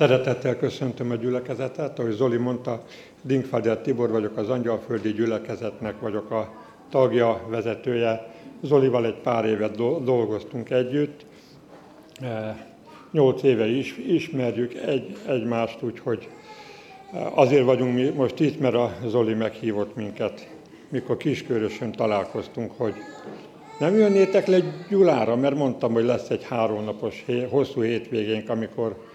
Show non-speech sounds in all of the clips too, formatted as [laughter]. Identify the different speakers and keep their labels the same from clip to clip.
Speaker 1: Szeretettel köszöntöm a gyülekezetet, ahogy Zoli mondta, Dinkfader Tibor vagyok, az Angyalföldi gyülekezetnek vagyok a tagja, vezetője. Zolival egy pár évet dolgoztunk együtt, e, nyolc éve is ismerjük egy, egymást, úgyhogy e, azért vagyunk mi most itt, mert a Zoli meghívott minket, mikor kiskörösön találkoztunk, hogy nem jönnétek le Gyulára, mert mondtam, hogy lesz egy háromnapos hosszú hétvégénk, amikor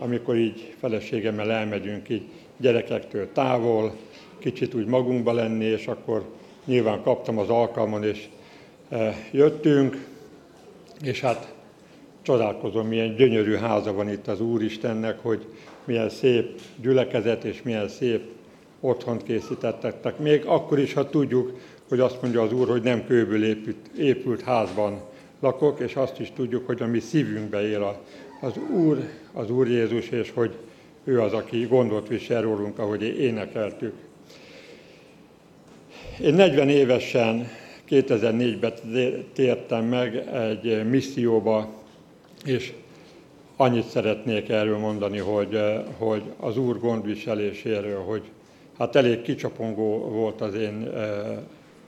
Speaker 1: amikor így feleségemmel elmegyünk így gyerekektől távol, kicsit úgy magunkba lenni, és akkor nyilván kaptam az alkalmon, és e, jöttünk, és hát csodálkozom, milyen gyönyörű háza van itt az Úristennek, hogy milyen szép gyülekezet, és milyen szép otthont készítettek. Még akkor is, ha tudjuk, hogy azt mondja az Úr, hogy nem kőből épült, épült házban lakok, és azt is tudjuk, hogy a mi szívünkbe él a, az Úr, az Úr Jézus, és hogy ő az, aki gondot visel rólunk, ahogy énekeltük. Én 40 évesen, 2004-ben tértem meg egy misszióba, és annyit szeretnék erről mondani, hogy, hogy az Úr gondviseléséről, hogy hát elég kicsapongó volt az én eh,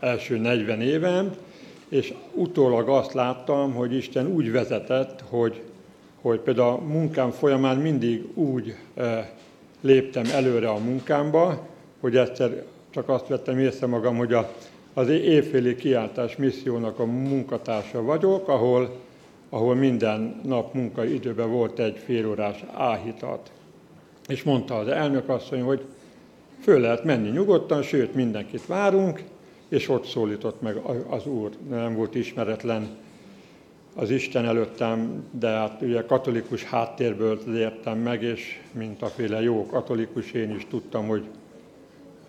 Speaker 1: első 40 évem, és utólag azt láttam, hogy Isten úgy vezetett, hogy hogy például a munkám folyamán mindig úgy e, léptem előre a munkámba, hogy egyszer csak azt vettem észre magam, hogy a, az évféli kiáltás missziónak a munkatársa vagyok, ahol, ahol minden nap munkaidőben volt egy félórás áhítat. És mondta az elnök asszony, hogy föl lehet menni nyugodtan, sőt, mindenkit várunk, és ott szólított meg az Úr. Nem volt ismeretlen az Isten előttem, de hát ugye katolikus háttérből értem meg, és mint a féle jó katolikus én is tudtam, hogy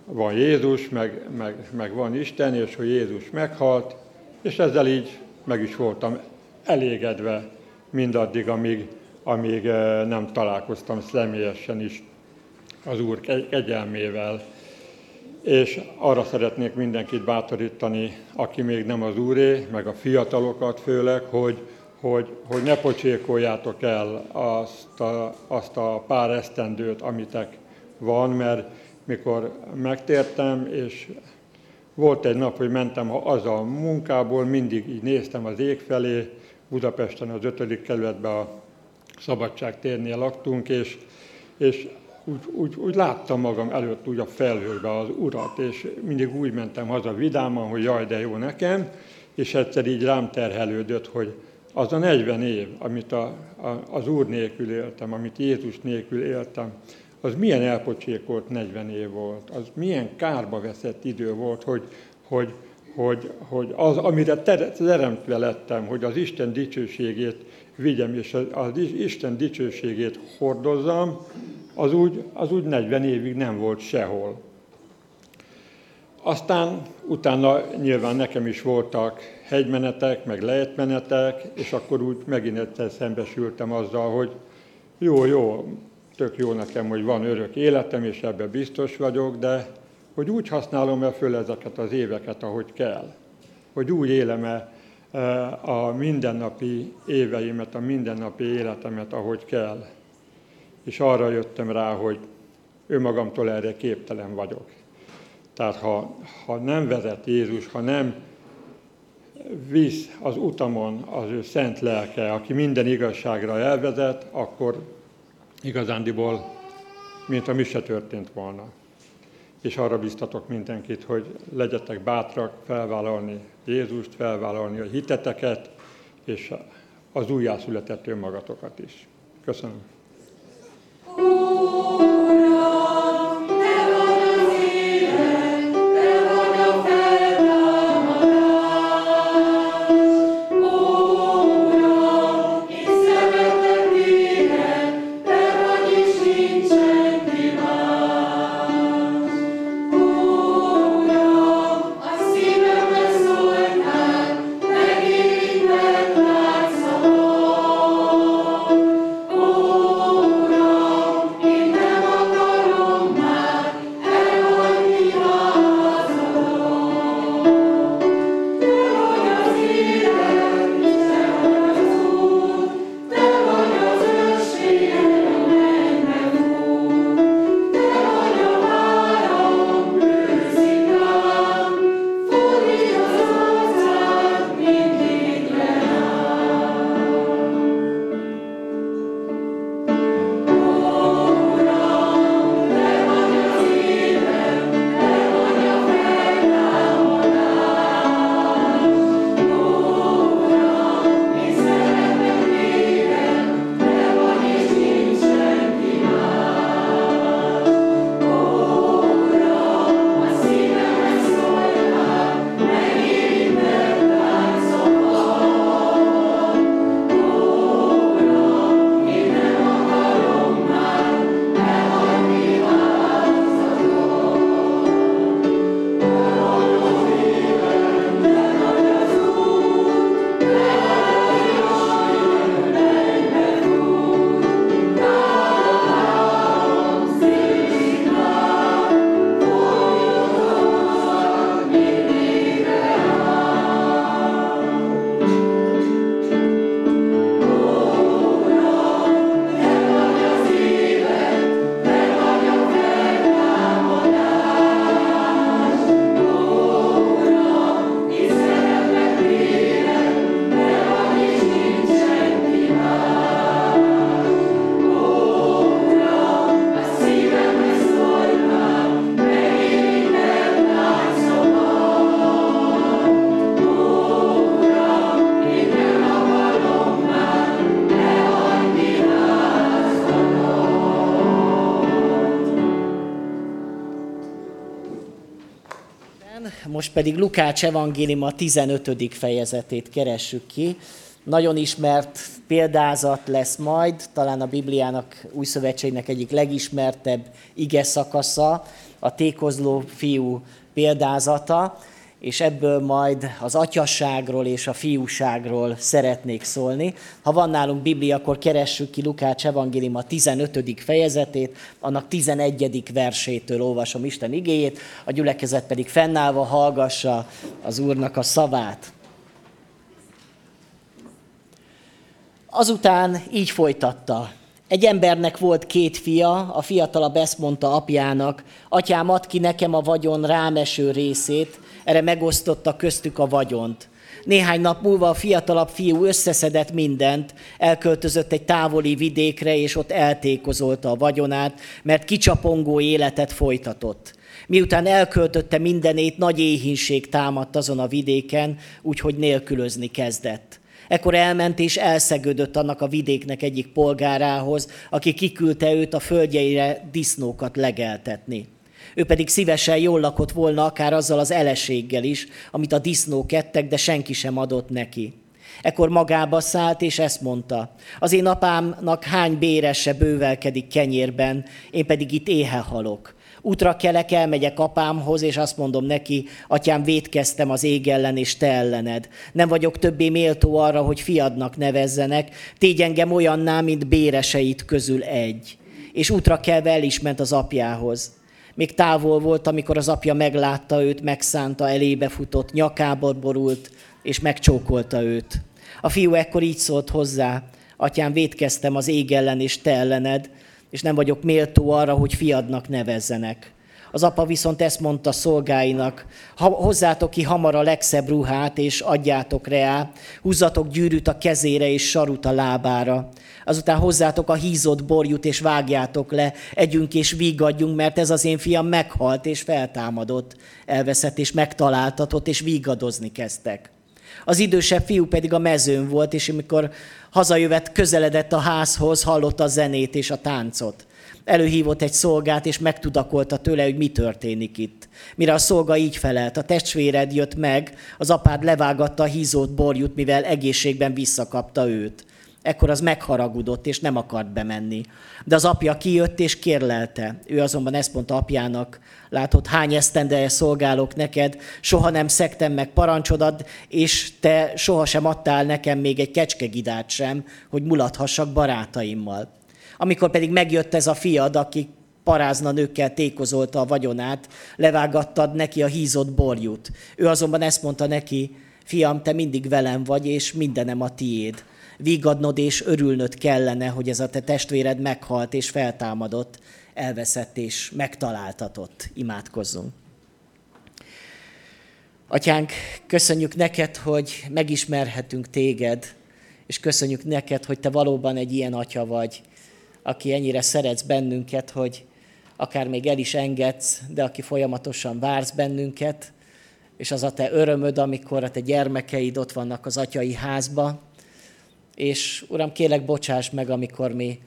Speaker 1: van Jézus, meg, meg, meg van Isten, és hogy Jézus meghalt, és ezzel így meg is voltam elégedve mindaddig, amíg, amíg eh, nem találkoztam személyesen is az Úr kegyelmével. És arra szeretnék mindenkit bátorítani, aki még nem az úré, meg a fiatalokat főleg, hogy, hogy, hogy ne pocsékoljátok el azt a, azt a pár esztendőt, amitek van, mert mikor megtértem, és volt egy nap, hogy mentem az a munkából, mindig így néztem az ég felé, Budapesten az ötödik kerületben a Szabadságtérnél laktunk, és, és úgy, úgy, úgy láttam magam előtt úgy a felhőbe az urat, és mindig úgy mentem haza vidáman, hogy jaj, de jó nekem, és egyszer így rám terhelődött, hogy az a 40 év, amit a, a, az Úr nélkül éltem, amit Jézus nélkül éltem, az milyen elpocsékolt 40 év volt, az milyen kárba veszett idő volt, hogy, hogy, hogy, hogy az, amire teremtve lettem, hogy az Isten dicsőségét vigyem, és az Isten dicsőségét hordozzam, az úgy, az úgy 40 évig nem volt sehol. Aztán utána nyilván nekem is voltak hegymenetek, meg lejtmenetek, és akkor úgy megint egyszer szembesültem azzal, hogy jó, jó, tök jó nekem, hogy van örök életem, és ebben biztos vagyok, de hogy úgy használom-e föl ezeket az éveket, ahogy kell. Hogy úgy élem-e e, a mindennapi éveimet, a mindennapi életemet, ahogy kell és arra jöttem rá, hogy önmagamtól erre képtelen vagyok. Tehát ha, ha nem vezet Jézus, ha nem visz az utamon az ő szent lelke, aki minden igazságra elvezet, akkor igazándiból, mint a mi se történt volna. És arra biztatok mindenkit, hogy legyetek bátrak felvállalni Jézust, felvállalni a hiteteket, és az újjászületett önmagatokat is. Köszönöm.
Speaker 2: Oh Pedig Lukács evangélium a 15. fejezetét keressük ki. Nagyon ismert példázat lesz majd, talán a Bibliának, új szövetségnek egyik legismertebb ige szakasza, a tékozló fiú példázata és ebből majd az atyasságról és a fiúságról szeretnék szólni. Ha van nálunk Biblia, akkor keressük ki Lukács evangélium a 15. fejezetét, annak 11. versétől olvasom Isten igéjét, a gyülekezet pedig fennállva hallgassa az Úrnak a szavát. Azután így folytatta. Egy embernek volt két fia, a fiatalabb ezt mondta apjának, atyám, add ki nekem a vagyon rámeső részét, erre megosztotta köztük a vagyont. Néhány nap múlva a fiatalabb fiú összeszedett mindent, elköltözött egy távoli vidékre, és ott eltékozolta a vagyonát, mert kicsapongó életet folytatott. Miután elköltötte mindenét, nagy éhínség támadt azon a vidéken, úgyhogy nélkülözni kezdett. Ekkor elment és elszegődött annak a vidéknek egyik polgárához, aki kiküldte őt a földjeire disznókat legeltetni. Ő pedig szívesen jól lakott volna, akár azzal az eleséggel is, amit a disznók ettek, de senki sem adott neki. Ekkor magába szállt, és ezt mondta. Az én apámnak hány bérese bővelkedik kenyérben, én pedig itt éhe halok. Útra kelek, elmegyek apámhoz, és azt mondom neki, atyám, védkeztem az ég ellen és te ellened. Nem vagyok többé méltó arra, hogy fiadnak nevezzenek, tégy engem olyanná, mint béreseit közül egy. És útra kelve el is ment az apjához. Még távol volt, amikor az apja meglátta őt, megszánta, elébe futott, nyakába borult, és megcsókolta őt. A fiú ekkor így szólt hozzá, atyám, védkeztem az ég ellen és te ellened, és nem vagyok méltó arra, hogy fiadnak nevezzenek. Az apa viszont ezt mondta szolgáinak, hozzátok ki hamar a legszebb ruhát, és adjátok reá, húzzatok gyűrűt a kezére és sarut a lábára. Azután hozzátok a hízott borjút, és vágjátok le, együnk és vígadjunk, mert ez az én fiam meghalt és feltámadott, elveszett és megtaláltatott, és vígadozni kezdtek. Az idősebb fiú pedig a mezőn volt, és amikor hazajövet, közeledett a házhoz, hallotta a zenét és a táncot. Előhívott egy szolgát, és megtudakolta tőle, hogy mi történik itt. Mire a szolga így felelt, a testvéred jött meg, az apád levágatta a hízott borjút, mivel egészségben visszakapta őt. Ekkor az megharagudott, és nem akart bemenni. De az apja kijött, és kérlelte. Ő azonban ezt mondta apjának, látod, hány esztendeje szolgálok neked, soha nem szektem meg parancsodat, és te sohasem adtál nekem még egy kecskegidát sem, hogy mulathassak barátaimmal. Amikor pedig megjött ez a fiad, aki parázna nőkkel tékozolta a vagyonát, levágattad neki a hízott borjút. Ő azonban ezt mondta neki, fiam, te mindig velem vagy, és mindenem a tiéd vigadnod és örülnöd kellene, hogy ez a te testvéred meghalt és feltámadott, elveszett és megtaláltatott. Imádkozzunk. Atyánk, köszönjük neked, hogy megismerhetünk téged, és köszönjük neked, hogy te valóban egy ilyen atya vagy, aki ennyire szeretsz bennünket, hogy akár még el is engedsz, de aki folyamatosan vársz bennünket, és az a te örömöd, amikor a te gyermekeid ott vannak az atyai házba, és Uram, kérlek, bocsáss meg, amikor mi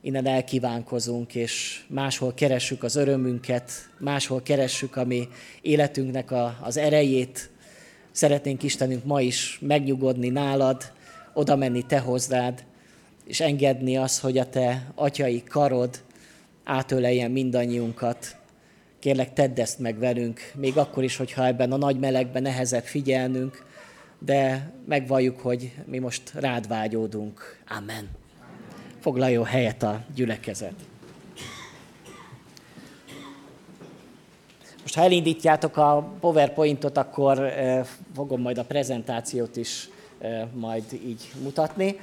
Speaker 2: innen elkívánkozunk, és máshol keressük az örömünket, máshol keressük a mi életünknek a, az erejét. Szeretnénk Istenünk ma is megnyugodni nálad, oda menni te hozzád, és engedni azt, hogy a te atyai karod átöleljen mindannyiunkat. Kérlek, tedd ezt meg velünk, még akkor is, hogyha ebben a nagy melegben nehezebb figyelnünk, de megvalljuk, hogy mi most rád vágyódunk. Amen. Foglaljon helyet a gyülekezet. Most ha elindítjátok a PowerPointot, akkor eh, fogom majd a prezentációt is eh, majd így mutatni.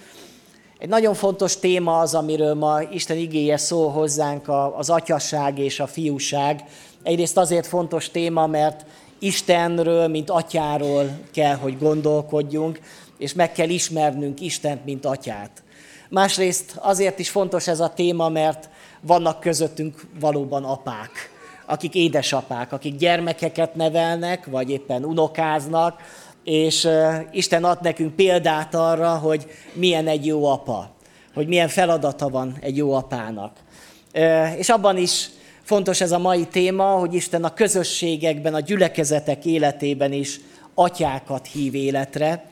Speaker 2: Egy nagyon fontos téma az, amiről ma Isten igéje szól hozzánk, az atyasság és a fiúság. Egyrészt azért fontos téma, mert Istenről, mint atyáról kell, hogy gondolkodjunk, és meg kell ismernünk Istent, mint atyát. Másrészt azért is fontos ez a téma, mert vannak közöttünk valóban apák, akik édesapák, akik gyermekeket nevelnek, vagy éppen unokáznak, és Isten ad nekünk példát arra, hogy milyen egy jó apa, hogy milyen feladata van egy jó apának. És abban is Fontos ez a mai téma, hogy Isten a közösségekben, a gyülekezetek életében is atyákat hív életre.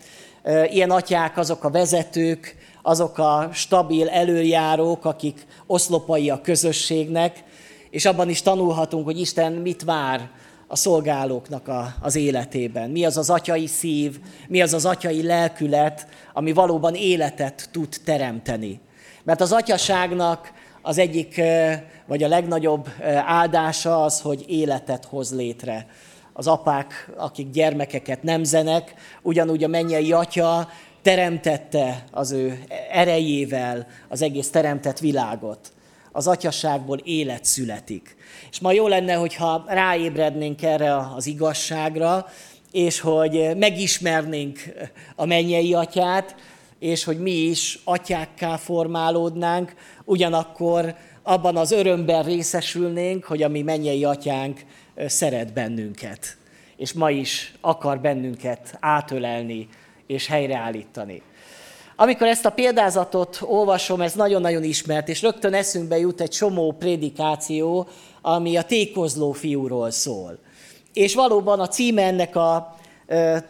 Speaker 2: Ilyen atyák azok a vezetők, azok a stabil előjárók, akik oszlopai a közösségnek, és abban is tanulhatunk, hogy Isten mit vár a szolgálóknak a, az életében. Mi az az atyai szív, mi az az atyai lelkület, ami valóban életet tud teremteni. Mert az atyaságnak az egyik, vagy a legnagyobb áldása az, hogy életet hoz létre. Az apák, akik gyermekeket nemzenek, ugyanúgy a mennyei atya teremtette az ő erejével az egész teremtett világot. Az atyaságból élet születik. És ma jó lenne, hogyha ráébrednénk erre az igazságra, és hogy megismernénk a mennyei atyát, és hogy mi is atyákká formálódnánk, ugyanakkor abban az örömben részesülnénk, hogy a mi mennyei atyánk szeret bennünket, és ma is akar bennünket átölelni és helyreállítani. Amikor ezt a példázatot olvasom, ez nagyon-nagyon ismert, és rögtön eszünkbe jut egy csomó prédikáció, ami a tékozló fiúról szól. És valóban a címe ennek a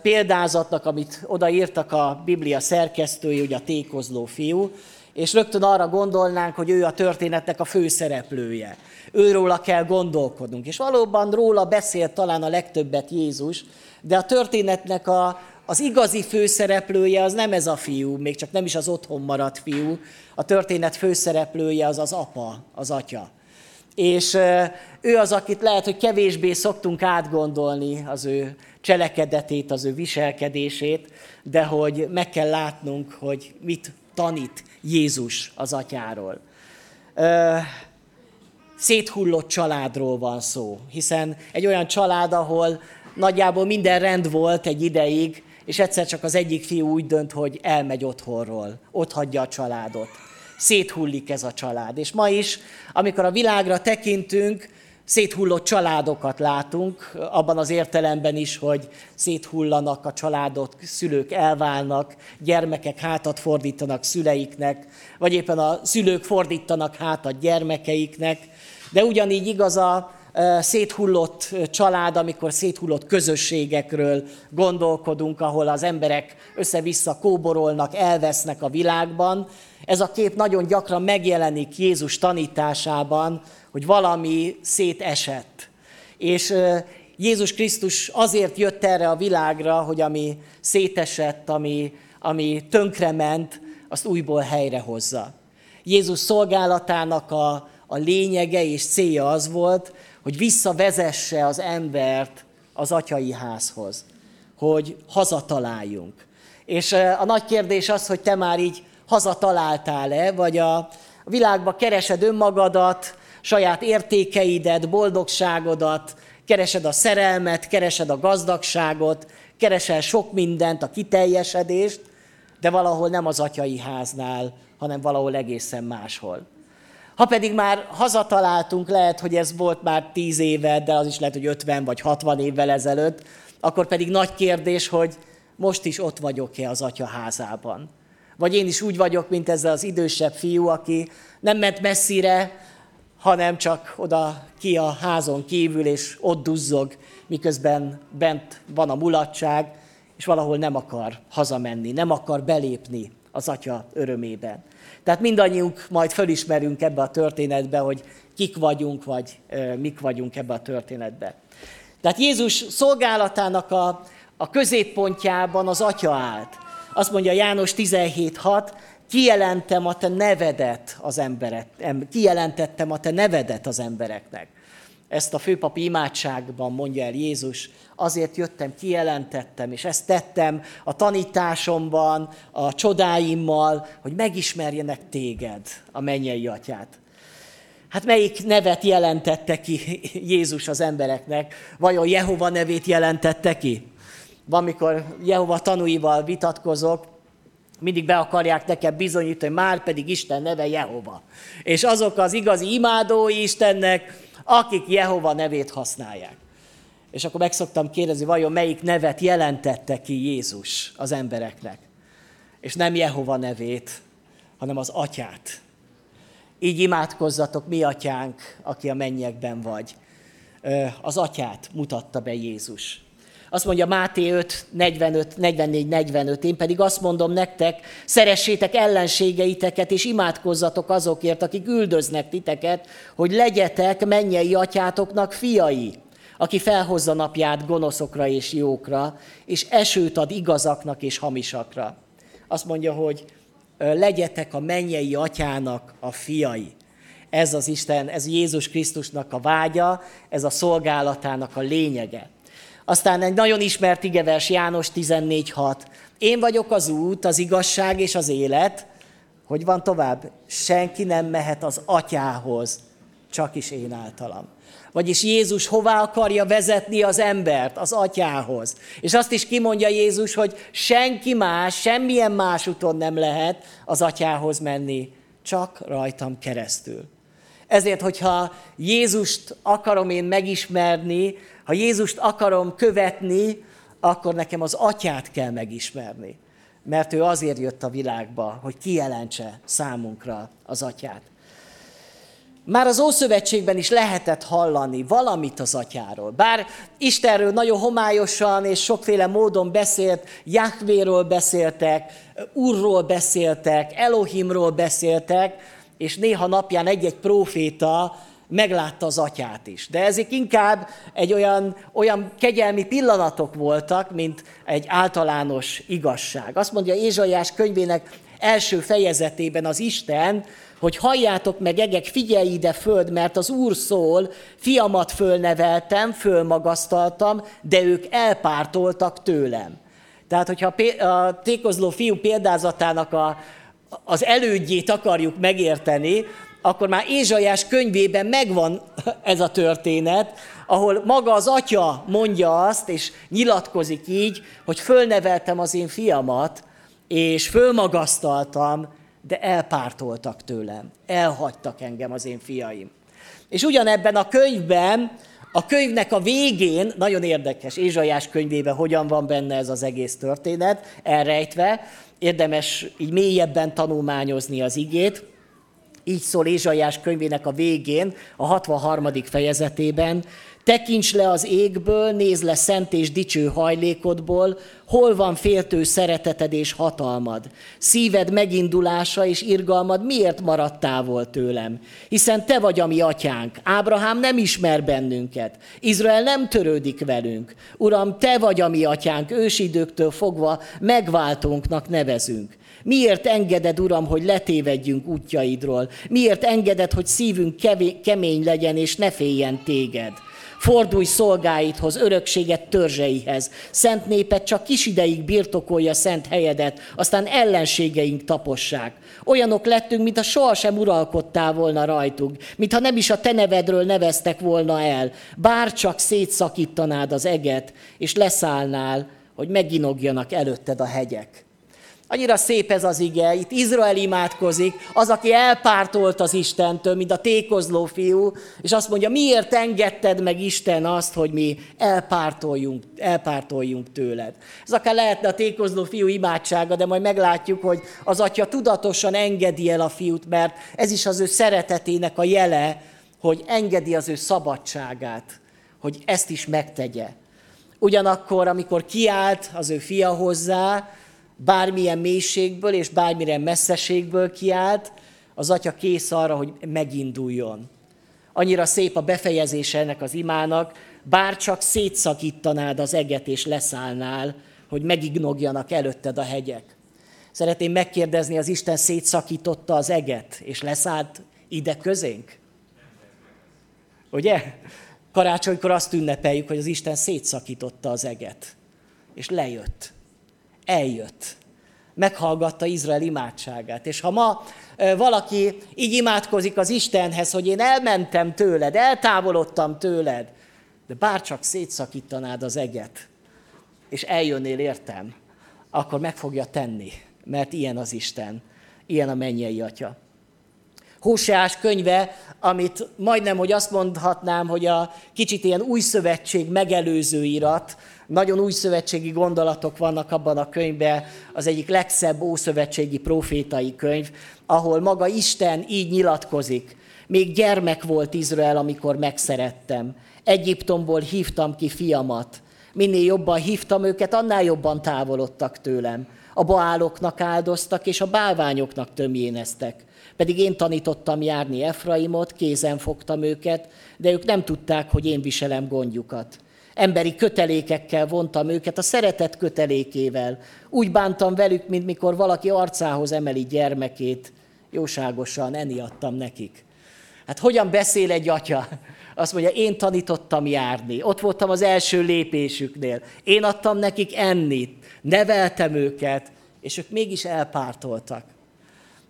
Speaker 2: példázatnak, amit odaírtak a Biblia szerkesztői, hogy a tékozló fiú, és rögtön arra gondolnánk, hogy ő a történetnek a főszereplője. Őróla kell gondolkodnunk. És valóban róla beszélt talán a legtöbbet Jézus, de a történetnek a, az igazi főszereplője az nem ez a fiú, még csak nem is az otthon maradt fiú. A történet főszereplője az az apa, az atya. És ő az, akit lehet, hogy kevésbé szoktunk átgondolni az ő cselekedetét, az ő viselkedését, de hogy meg kell látnunk, hogy mit tanít Jézus az atyáról. Széthullott családról van szó, hiszen egy olyan család, ahol nagyjából minden rend volt egy ideig, és egyszer csak az egyik fiú úgy dönt, hogy elmegy otthonról, ott hagyja a családot. Széthullik ez a család. És ma is, amikor a világra tekintünk, széthullott családokat látunk, abban az értelemben is, hogy széthullanak a családok, szülők elválnak, gyermekek hátat fordítanak szüleiknek, vagy éppen a szülők fordítanak hátat gyermekeiknek, de ugyanígy igaz a széthullott család, amikor széthullott közösségekről gondolkodunk, ahol az emberek össze-vissza kóborolnak, elvesznek a világban. Ez a kép nagyon gyakran megjelenik Jézus tanításában, hogy valami szétesett. És Jézus Krisztus azért jött erre a világra, hogy ami szétesett, ami, ami tönkrement, azt újból helyrehozza. Jézus szolgálatának a, a lényege és célja az volt, hogy visszavezesse az embert az atyai házhoz, hogy hazataláljunk. És a nagy kérdés az, hogy te már így hazataláltál-e, vagy a világba keresed önmagadat, saját értékeidet, boldogságodat, keresed a szerelmet, keresed a gazdagságot, keresel sok mindent, a kiteljesedést, de valahol nem az atyai háznál, hanem valahol egészen máshol. Ha pedig már hazataláltunk, lehet, hogy ez volt már tíz éve, de az is lehet, hogy 50 vagy 60 évvel ezelőtt, akkor pedig nagy kérdés, hogy most is ott vagyok-e az atya házában. Vagy én is úgy vagyok, mint ez az idősebb fiú, aki nem ment messzire, hanem csak oda ki a házon kívül, és ott duzzog, miközben bent van a mulatság, és valahol nem akar hazamenni, nem akar belépni az atya örömében. Tehát mindannyiunk majd fölismerünk ebbe a történetbe, hogy kik vagyunk, vagy mik vagyunk ebbe a történetbe. Tehát Jézus szolgálatának a, a középpontjában az atya állt. Azt mondja János 17.6, kijelentem a te nevedet az emberek, kijelentettem a te nevedet az embereknek. Ezt a főpapi imádságban mondja el Jézus, azért jöttem, kijelentettem, és ezt tettem a tanításomban, a csodáimmal, hogy megismerjenek téged, a mennyei atyát. Hát melyik nevet jelentette ki Jézus az embereknek? Vajon Jehova nevét jelentette ki? Van, mikor Jehova tanúival vitatkozok, mindig be akarják nekem bizonyítani, már pedig Isten neve Jehova. És azok az igazi imádói Istennek, akik Jehova nevét használják. És akkor meg szoktam kérdezni, vajon melyik nevet jelentette ki Jézus az embereknek. És nem Jehova nevét, hanem az atyát. így imádkozzatok, mi atyánk, aki a mennyekben vagy. Az atyát mutatta be Jézus. Azt mondja Máté 5, 45, 44, 45, én pedig azt mondom nektek, szeressétek ellenségeiteket, és imádkozzatok azokért, akik üldöznek titeket, hogy legyetek mennyei atyátoknak fiai, aki felhozza napját gonoszokra és jókra, és esőt ad igazaknak és hamisakra. Azt mondja, hogy legyetek a mennyei atyának a fiai. Ez az Isten, ez Jézus Krisztusnak a vágya, ez a szolgálatának a lényege. Aztán egy nagyon ismert igevers János 14.6. Én vagyok az út, az igazság és az élet. Hogy van tovább? Senki nem mehet az atyához, csak is én általam. Vagyis Jézus hová akarja vezetni az embert? Az atyához. És azt is kimondja Jézus, hogy senki más, semmilyen más úton nem lehet az atyához menni, csak rajtam keresztül. Ezért, hogyha Jézust akarom én megismerni, ha Jézust akarom követni, akkor nekem az atyát kell megismerni. Mert ő azért jött a világba, hogy kijelentse számunkra az atyát. Már az Ószövetségben is lehetett hallani valamit az atyáról. Bár Istenről nagyon homályosan és sokféle módon beszélt, Jahvéről beszéltek, Urról beszéltek, Elohimról beszéltek, és néha napján egy-egy próféta meglátta az atyát is. De ezek inkább egy olyan, olyan kegyelmi pillanatok voltak, mint egy általános igazság. Azt mondja Ézsaiás könyvének első fejezetében az Isten, hogy halljátok meg, egek, figyelj ide, föld, mert az Úr szól, fiamat fölneveltem, fölmagasztaltam, de ők elpártoltak tőlem. Tehát, hogyha a tékozló fiú példázatának a, az elődjét akarjuk megérteni, akkor már Ézsajás könyvében megvan ez a történet, ahol maga az atya mondja azt, és nyilatkozik így, hogy fölneveltem az én fiamat, és fölmagasztaltam, de elpártoltak tőlem, elhagytak engem az én fiaim. És ugyanebben a könyvben, a könyvnek a végén, nagyon érdekes, Ézsajás könyvében hogyan van benne ez az egész történet, elrejtve, érdemes így mélyebben tanulmányozni az igét, így szól Ézsaiás könyvének a végén, a 63. fejezetében, Tekints le az égből, nézd le szent és dicső hajlékodból, hol van féltő szereteted és hatalmad. Szíved megindulása és irgalmad miért maradt távol tőlem? Hiszen te vagy a mi atyánk. Ábrahám nem ismer bennünket. Izrael nem törődik velünk. Uram, te vagy a mi atyánk, ősidőktől fogva megváltónknak nevezünk. Miért engeded, Uram, hogy letévedjünk útjaidról? Miért engeded, hogy szívünk kemény legyen, és ne féljen téged? Fordulj szolgáidhoz, örökséget törzseihez. Szent népet csak kis ideig birtokolja szent helyedet, aztán ellenségeink tapossák. Olyanok lettünk, mintha sohasem uralkodtál volna rajtunk, mintha nem is a te nevedről neveztek volna el. Bár csak szétszakítanád az eget, és leszállnál, hogy meginogjanak előtted a hegyek. Annyira szép ez az ige, itt Izrael imádkozik, az, aki elpártolt az Istentől, mint a tékozló fiú, és azt mondja, miért engedted meg Isten azt, hogy mi elpártoljunk, elpártoljunk tőled. Ez akár lehetne a tékozló fiú imádsága, de majd meglátjuk, hogy az atya tudatosan engedi el a fiút, mert ez is az ő szeretetének a jele, hogy engedi az ő szabadságát, hogy ezt is megtegye. Ugyanakkor, amikor kiállt az ő fia hozzá, bármilyen mélységből és bármilyen messzeségből kiállt, az atya kész arra, hogy meginduljon. Annyira szép a befejezése ennek az imának, bár csak szétszakítanád az eget és leszállnál, hogy megignogjanak előtted a hegyek. Szeretném megkérdezni, az Isten szétszakította az eget, és leszállt ide közénk? Ugye? Karácsonykor azt ünnepeljük, hogy az Isten szétszakította az eget, és lejött eljött. Meghallgatta Izrael imádságát. És ha ma valaki így imádkozik az Istenhez, hogy én elmentem tőled, eltávolodtam tőled, de bárcsak szétszakítanád az eget, és eljönnél értem, akkor meg fogja tenni, mert ilyen az Isten, ilyen a mennyei atya. Hóseás könyve, amit majdnem, hogy azt mondhatnám, hogy a kicsit ilyen új szövetség megelőző irat, nagyon új szövetségi gondolatok vannak abban a könyvben, az egyik legszebb ószövetségi profétai könyv, ahol maga Isten így nyilatkozik. Még gyermek volt Izrael, amikor megszerettem. Egyiptomból hívtam ki fiamat. Minél jobban hívtam őket, annál jobban távolodtak tőlem. A baáloknak áldoztak, és a bálványoknak tömjéneztek. Pedig én tanítottam járni Efraimot, kézen fogtam őket, de ők nem tudták, hogy én viselem gondjukat. Emberi kötelékekkel vontam őket, a szeretet kötelékével. Úgy bántam velük, mint mikor valaki arcához emeli gyermekét. Jóságosan eniadtam nekik. Hát hogyan beszél egy atya? Azt mondja, én tanítottam járni. Ott voltam az első lépésüknél. Én adtam nekik ennit. Neveltem őket, és ők mégis elpártoltak.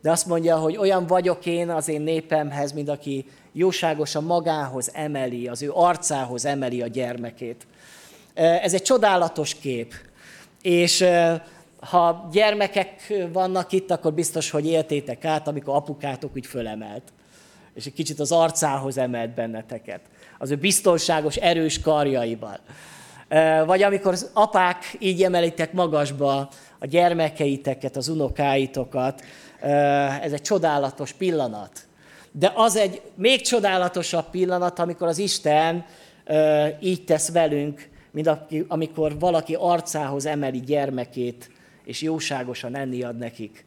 Speaker 2: De azt mondja, hogy olyan vagyok én az én népemhez, mint aki jóságosan magához emeli, az ő arcához emeli a gyermekét. Ez egy csodálatos kép. És ha gyermekek vannak itt, akkor biztos, hogy éltétek át, amikor apukátok úgy fölemelt. És egy kicsit az arcához emelt benneteket. Az ő biztonságos, erős karjaival. Vagy amikor az apák így emelitek magasba a gyermekeiteket, az unokáitokat, ez egy csodálatos pillanat. De az egy még csodálatosabb pillanat, amikor az Isten így tesz velünk, mint amikor valaki arcához emeli gyermekét, és jóságosan enni ad nekik.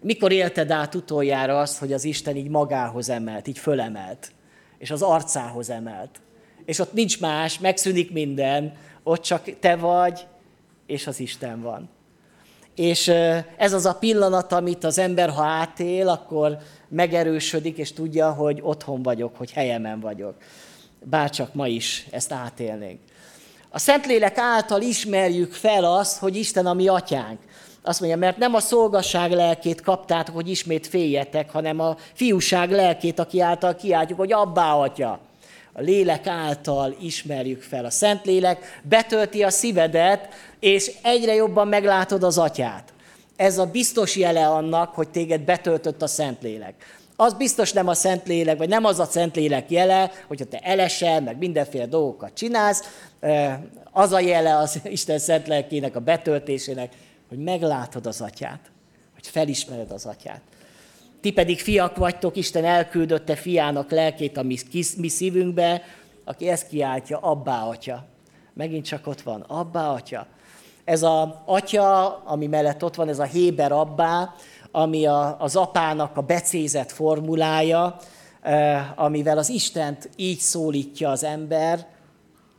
Speaker 2: Mikor élted át utoljára azt, hogy az Isten így magához emelt, így fölemelt, és az arcához emelt. És ott nincs más, megszűnik minden, ott csak te vagy, és az Isten van. És ez az a pillanat, amit az ember, ha átél, akkor megerősödik, és tudja, hogy otthon vagyok, hogy helyemen vagyok. Bárcsak ma is ezt átélnénk. A Szentlélek által ismerjük fel azt, hogy Isten a mi atyánk. Azt mondja, mert nem a szolgasság lelkét kaptátok, hogy ismét féljetek, hanem a fiúság lelkét, aki által kiáltjuk, hogy abbá atya. A lélek által ismerjük fel. A Szentlélek betölti a szívedet, és egyre jobban meglátod az atyát. Ez a biztos jele annak, hogy téged betöltött a Szentlélek. Az biztos nem a Szentlélek, vagy nem az a Szentlélek jele, hogyha te elesel, meg mindenféle dolgokat csinálsz, az a jele az [laughs] Isten szent lelkének a betöltésének, hogy meglátod az atyát, hogy felismered az atyát. Ti pedig fiak vagytok, Isten elküldötte fiának lelkét a mi, mi szívünkbe, aki ezt kiáltja, abbá atya. Megint csak ott van, abbá atya. Ez a atya, ami mellett ott van, ez a Héber abbá, ami a, az apának a becézett formulája, amivel az Istent így szólítja az ember.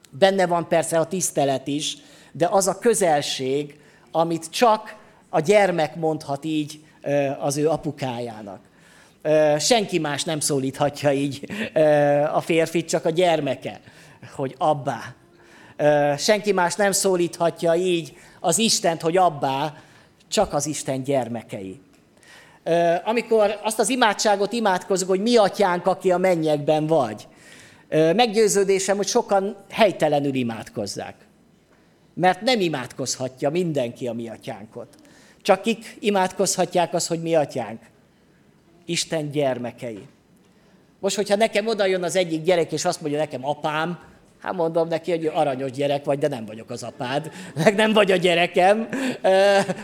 Speaker 2: Benne van persze a tisztelet is, de az a közelség, amit csak a gyermek mondhat így az ő apukájának. Senki más nem szólíthatja így a férfit, csak a gyermeke, hogy abbá. Senki más nem szólíthatja így az Istent, hogy abbá, csak az Isten gyermekei. Amikor azt az imádságot imádkozok, hogy mi atyánk, aki a mennyekben vagy, meggyőződésem, hogy sokan helytelenül imádkozzák. Mert nem imádkozhatja mindenki a mi atyánkot. Csak kik imádkozhatják az, hogy mi atyánk? Isten gyermekei. Most, hogyha nekem oda jön az egyik gyerek, és azt mondja nekem apám, Hát mondom neki, hogy aranyos gyerek vagy, de nem vagyok az apád, meg nem vagy a gyerekem.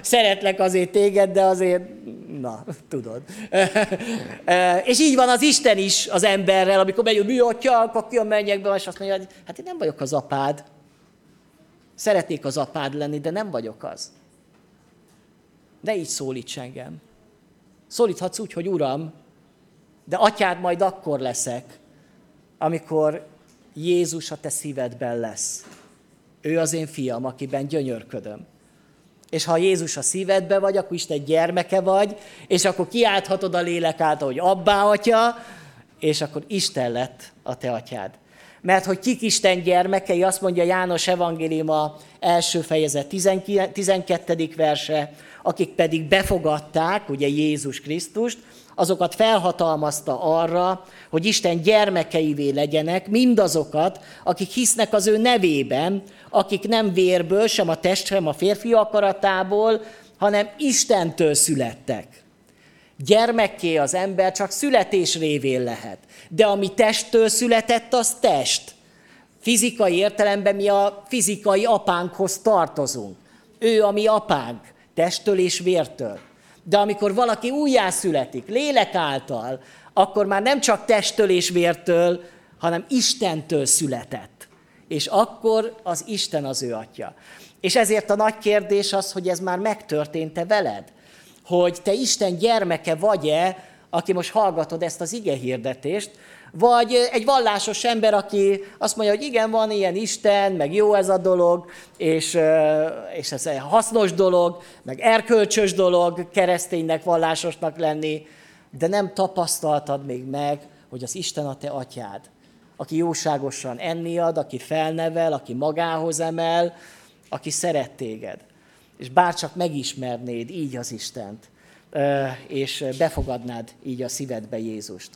Speaker 2: Szeretlek azért téged, de azért, na, tudod. És így van az Isten is az emberrel, amikor megy, mi atya, aki a mennyekben, és azt mondja, hogy hát én nem vagyok az apád. Szeretnék az apád lenni, de nem vagyok az. De így szólíts engem. Szólíthatsz úgy, hogy Uram, de atyád majd akkor leszek, amikor Jézus a te szívedben lesz. Ő az én fiam, akiben gyönyörködöm. És ha Jézus a szívedben vagy, akkor Isten gyermeke vagy, és akkor kiálthatod a lélek által, hogy abbá atya, és akkor Isten lett a te atyád. Mert hogy kik Isten gyermekei, azt mondja János Evangélium a első fejezet 12. verse, akik pedig befogadták, ugye Jézus Krisztust, azokat felhatalmazta arra, hogy Isten gyermekeivé legyenek, mindazokat, akik hisznek az ő nevében, akik nem vérből, sem a test, sem a férfi akaratából, hanem Istentől születtek. Gyermekké az ember csak születés révén lehet. De ami testtől született, az test. Fizikai értelemben mi a fizikai apánkhoz tartozunk. Ő a mi apánk, testtől és vértől. De amikor valaki újjászületik, lélek által, akkor már nem csak testtől és vértől, hanem Istentől született. És akkor az Isten az ő atya. És ezért a nagy kérdés az, hogy ez már megtörtént-e veled? Hogy te Isten gyermeke vagy-e, aki most hallgatod ezt az ige hirdetést, vagy egy vallásos ember, aki azt mondja, hogy igen, van ilyen Isten, meg jó ez a dolog, és, és ez egy hasznos dolog, meg erkölcsös dolog kereszténynek, vallásosnak lenni, de nem tapasztaltad még meg, hogy az Isten a te atyád, aki jóságosan enni ad, aki felnevel, aki magához emel, aki szeret téged. És bárcsak megismernéd így az Istent, és befogadnád így a szívedbe Jézust.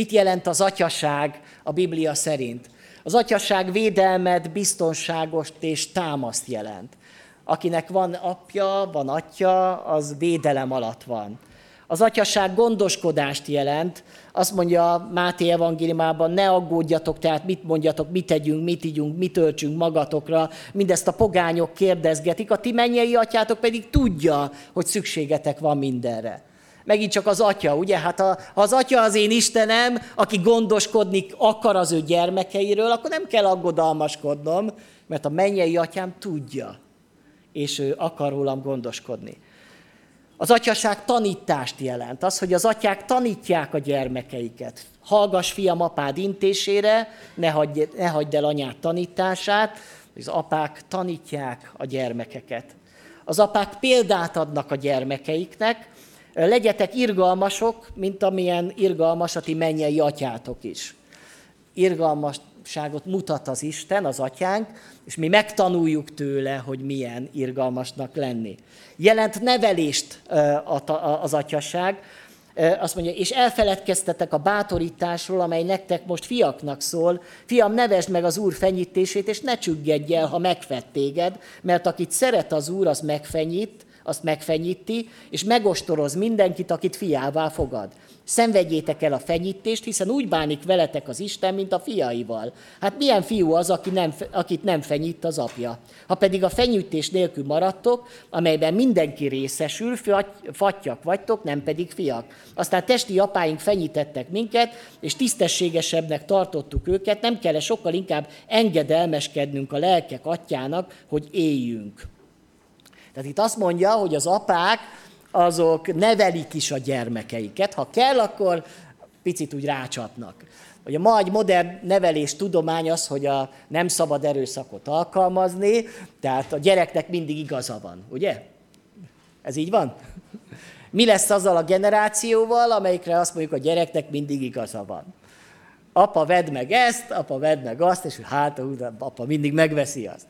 Speaker 2: Mit jelent az atyaság a Biblia szerint? Az atyaság védelmet, biztonságost és támaszt jelent. Akinek van apja, van atya, az védelem alatt van. Az atyaság gondoskodást jelent. Azt mondja Máté evangéliumában, ne aggódjatok, tehát mit mondjatok, mit tegyünk, mit ígyunk, mit töltsünk magatokra. Mindezt a pogányok kérdezgetik, a ti mennyei atyátok pedig tudja, hogy szükségetek van mindenre. Megint csak az atya, ugye? Hát ha, az atya az én Istenem, aki gondoskodni akar az ő gyermekeiről, akkor nem kell aggodalmaskodnom, mert a mennyei atyám tudja, és ő akar rólam gondoskodni. Az atyaság tanítást jelent. Az, hogy az atyák tanítják a gyermekeiket. Hallgass, fiam, apád intésére, ne hagyd, ne hagyd el anyád tanítását. Az apák tanítják a gyermekeket. Az apák példát adnak a gyermekeiknek, Legyetek irgalmasok, mint amilyen irgalmas a ti mennyei atyátok is. Irgalmasságot mutat az Isten, az atyánk, és mi megtanuljuk tőle, hogy milyen irgalmasnak lenni. Jelent nevelést az atyasság, azt mondja, és elfeledkeztetek a bátorításról, amely nektek most fiaknak szól. Fiam, nevesd meg az Úr fenyítését, és ne csüggedj el, ha megfett téged, mert akit szeret az Úr, az megfenyít, azt megfenyíti, és megostoroz mindenkit, akit fiává fogad. Szenvedjétek el a fenyítést, hiszen úgy bánik veletek az Isten, mint a fiaival. Hát milyen fiú az, aki nem, akit nem fenyít az apja? Ha pedig a fenyítés nélkül maradtok, amelyben mindenki részesül, fattyak vagytok, nem pedig fiak. Aztán testi apáink fenyítettek minket, és tisztességesebbnek tartottuk őket, nem kell sokkal inkább engedelmeskednünk a lelkek atyának, hogy éljünk. Tehát itt azt mondja, hogy az apák azok nevelik is a gyermekeiket, ha kell, akkor picit úgy rácsapnak. Hogy a mai modern nevelés tudomány az, hogy a nem szabad erőszakot alkalmazni, tehát a gyereknek mindig igaza van, ugye? Ez így van? Mi lesz azzal a generációval, amelyikre azt mondjuk, a gyereknek mindig igaza van? Apa, vedd meg ezt, apa, vedd meg azt, és hát, apa mindig megveszi azt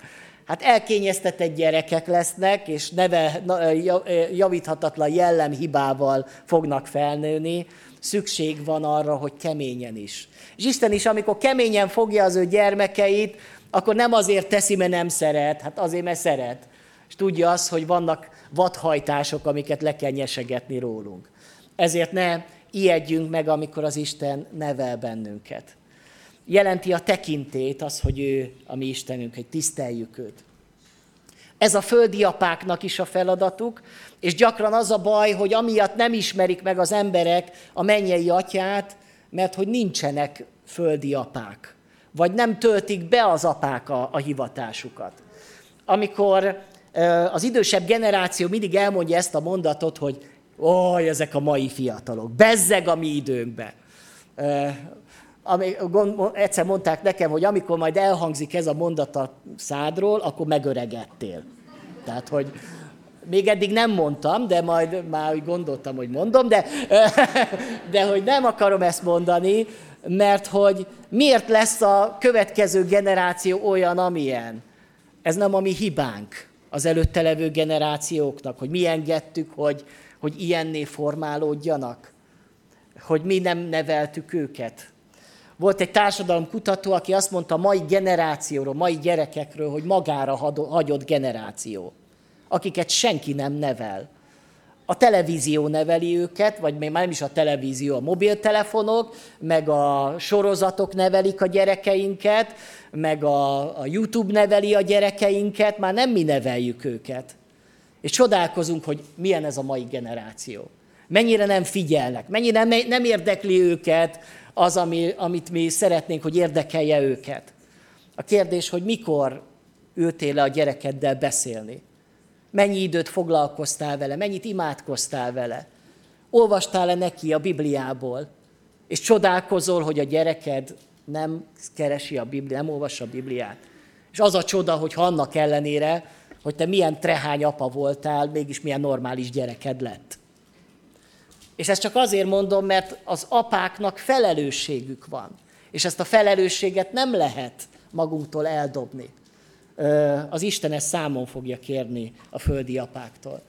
Speaker 2: hát elkényeztetett gyerekek lesznek, és neve, javíthatatlan jellemhibával fognak felnőni, szükség van arra, hogy keményen is. És Isten is, amikor keményen fogja az ő gyermekeit, akkor nem azért teszi, mert nem szeret, hát azért, mert szeret. És tudja azt, hogy vannak vadhajtások, amiket le kell nyesegetni rólunk. Ezért ne ijedjünk meg, amikor az Isten nevel bennünket jelenti a tekintét, az, hogy ő a mi Istenünk, hogy tiszteljük őt. Ez a földi apáknak is a feladatuk, és gyakran az a baj, hogy amiatt nem ismerik meg az emberek a mennyei atyát, mert hogy nincsenek földi apák, vagy nem töltik be az apák a, a hivatásukat. Amikor az idősebb generáció mindig elmondja ezt a mondatot, hogy oj, ezek a mai fiatalok, bezzeg a mi időnkbe egyszer mondták nekem, hogy amikor majd elhangzik ez a mondat a szádról, akkor megöregedtél. Tehát, hogy még eddig nem mondtam, de majd már úgy gondoltam, hogy mondom, de, [laughs] de hogy nem akarom ezt mondani, mert hogy miért lesz a következő generáció olyan, amilyen? Ez nem a mi hibánk az előtte levő generációknak, hogy mi engedtük, hogy, hogy ilyenné formálódjanak, hogy mi nem neveltük őket. Volt egy társadalomkutató, aki azt mondta a mai generációról, mai gyerekekről, hogy magára hagyott generáció, akiket senki nem nevel, A televízió neveli őket, vagy még már nem is a televízió, a mobiltelefonok, meg a sorozatok nevelik a gyerekeinket, meg a, a YouTube neveli a gyerekeinket, már nem mi neveljük őket. És csodálkozunk, hogy milyen ez a mai generáció. Mennyire nem figyelnek, mennyire nem, nem érdekli őket az, ami, amit mi szeretnénk, hogy érdekelje őket. A kérdés, hogy mikor ültél le a gyerekeddel beszélni. Mennyi időt foglalkoztál vele, mennyit imádkoztál vele. Olvastál-e neki a Bibliából, és csodálkozol, hogy a gyereked nem keresi a Bibliát, nem olvassa a Bibliát. És az a csoda, hogy annak ellenére, hogy te milyen trehány apa voltál, mégis milyen normális gyereked lett. És ezt csak azért mondom, mert az apáknak felelősségük van. És ezt a felelősséget nem lehet magunktól eldobni. Az Isten ezt számon fogja kérni a földi apáktól.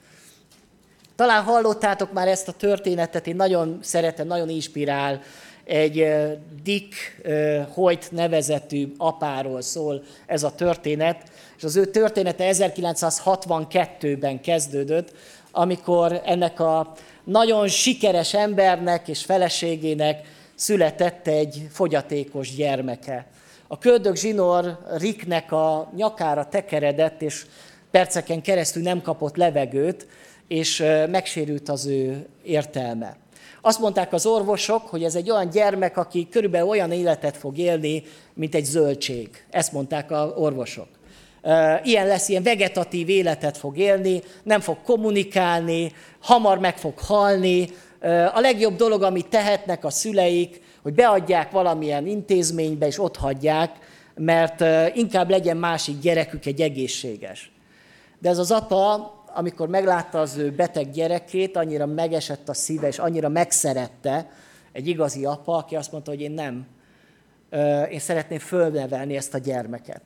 Speaker 2: Talán hallottátok már ezt a történetet, én nagyon szeretem, nagyon inspirál. Egy Dick Hoyt nevezetű apáról szól ez a történet, és az ő története 1962-ben kezdődött, amikor ennek a nagyon sikeres embernek és feleségének született egy fogyatékos gyermeke. A köldök zsinór Ricknek a nyakára tekeredett, és perceken keresztül nem kapott levegőt, és megsérült az ő értelme. Azt mondták az orvosok, hogy ez egy olyan gyermek, aki körülbelül olyan életet fog élni, mint egy zöldség. Ezt mondták az orvosok. Ilyen lesz, ilyen vegetatív életet fog élni, nem fog kommunikálni, hamar meg fog halni. A legjobb dolog, amit tehetnek a szüleik, hogy beadják valamilyen intézménybe, és ott hagyják, mert inkább legyen másik gyerekük egy egészséges. De ez az apa, amikor meglátta az ő beteg gyerekét, annyira megesett a szíve, és annyira megszerette egy igazi apa, aki azt mondta, hogy én nem. Én szeretném fölnevelni ezt a gyermeket.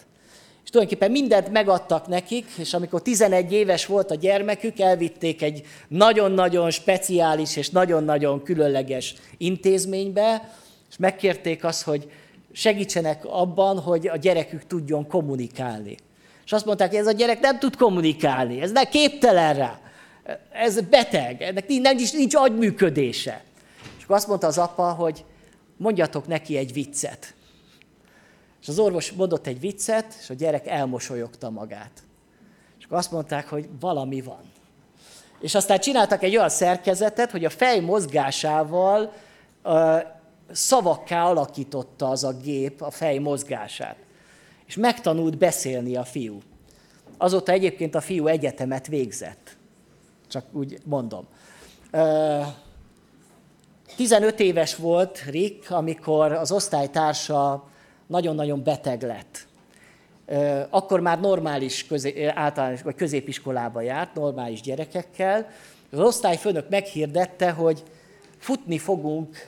Speaker 2: És tulajdonképpen mindent megadtak nekik, és amikor 11 éves volt a gyermekük, elvitték egy nagyon-nagyon speciális és nagyon-nagyon különleges intézménybe, és megkérték azt, hogy segítsenek abban, hogy a gyerekük tudjon kommunikálni. És azt mondták, hogy ez a gyerek nem tud kommunikálni, ez nem képtelen rá, ez beteg, ennek nincs, nincs agyműködése. És akkor azt mondta az apa, hogy mondjatok neki egy viccet. És az orvos mondott egy viccet, és a gyerek elmosolyogta magát. És akkor azt mondták, hogy valami van. És aztán csináltak egy olyan szerkezetet, hogy a fej mozgásával uh, szavakká alakította az a gép a fej mozgását. És megtanult beszélni a fiú. Azóta egyébként a fiú egyetemet végzett. Csak úgy mondom. Uh, 15 éves volt Rick, amikor az osztálytársa nagyon-nagyon beteg lett. Akkor már normális általános vagy középiskolába járt, normális gyerekekkel. Az osztályfőnök meghirdette, hogy futni fogunk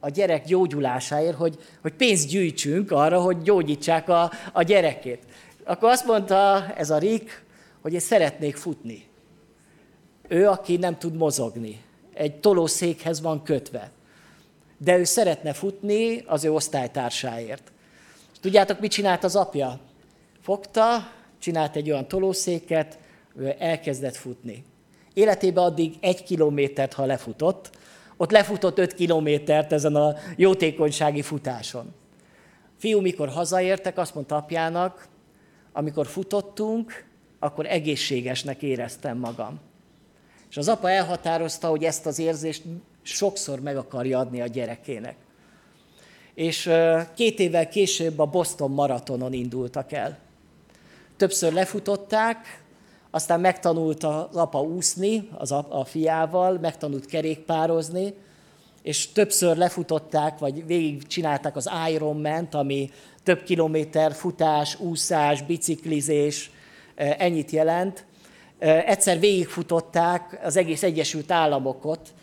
Speaker 2: a gyerek gyógyulásáért, hogy, hogy pénzt gyűjtsünk arra, hogy gyógyítsák a, a gyerekét. Akkor azt mondta ez a Rick, hogy én szeretnék futni. Ő, aki nem tud mozogni, egy tolószékhez van kötve de ő szeretne futni az ő osztálytársáért. Tudjátok, mit csinált az apja? Fogta, csinált egy olyan tolószéket, ő elkezdett futni. Életében addig egy kilométert, ha lefutott, ott lefutott öt kilométert ezen a jótékonysági futáson. Fiú, mikor hazaértek, azt mondta apjának, amikor futottunk, akkor egészségesnek éreztem magam. És az apa elhatározta, hogy ezt az érzést sokszor meg akarja adni a gyerekének. És két évvel később a Boston maratonon indultak el. Többször lefutották, aztán megtanult az apa úszni az a fiával, megtanult kerékpározni, és többször lefutották, vagy végig csinálták az Ironman-t, ami több kilométer futás, úszás, biciklizés, ennyit jelent. Egyszer végigfutották az egész Egyesült Államokot,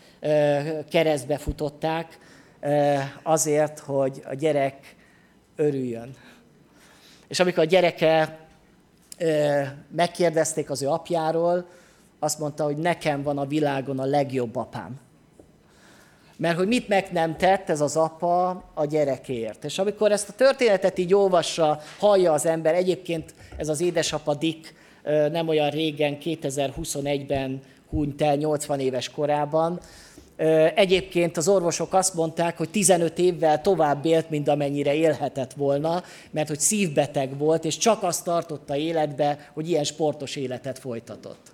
Speaker 2: keresztbe futották azért, hogy a gyerek örüljön. És amikor a gyereke megkérdezték az ő apjáról, azt mondta, hogy nekem van a világon a legjobb apám. Mert hogy mit meg nem tett ez az apa a gyerekért. És amikor ezt a történetet így olvassa, hallja az ember, egyébként ez az édesapa Dick nem olyan régen, 2021-ben hunyt el 80 éves korában. Egyébként az orvosok azt mondták, hogy 15 évvel tovább élt, mint amennyire élhetett volna, mert hogy szívbeteg volt, és csak azt tartotta életbe, hogy ilyen sportos életet folytatott.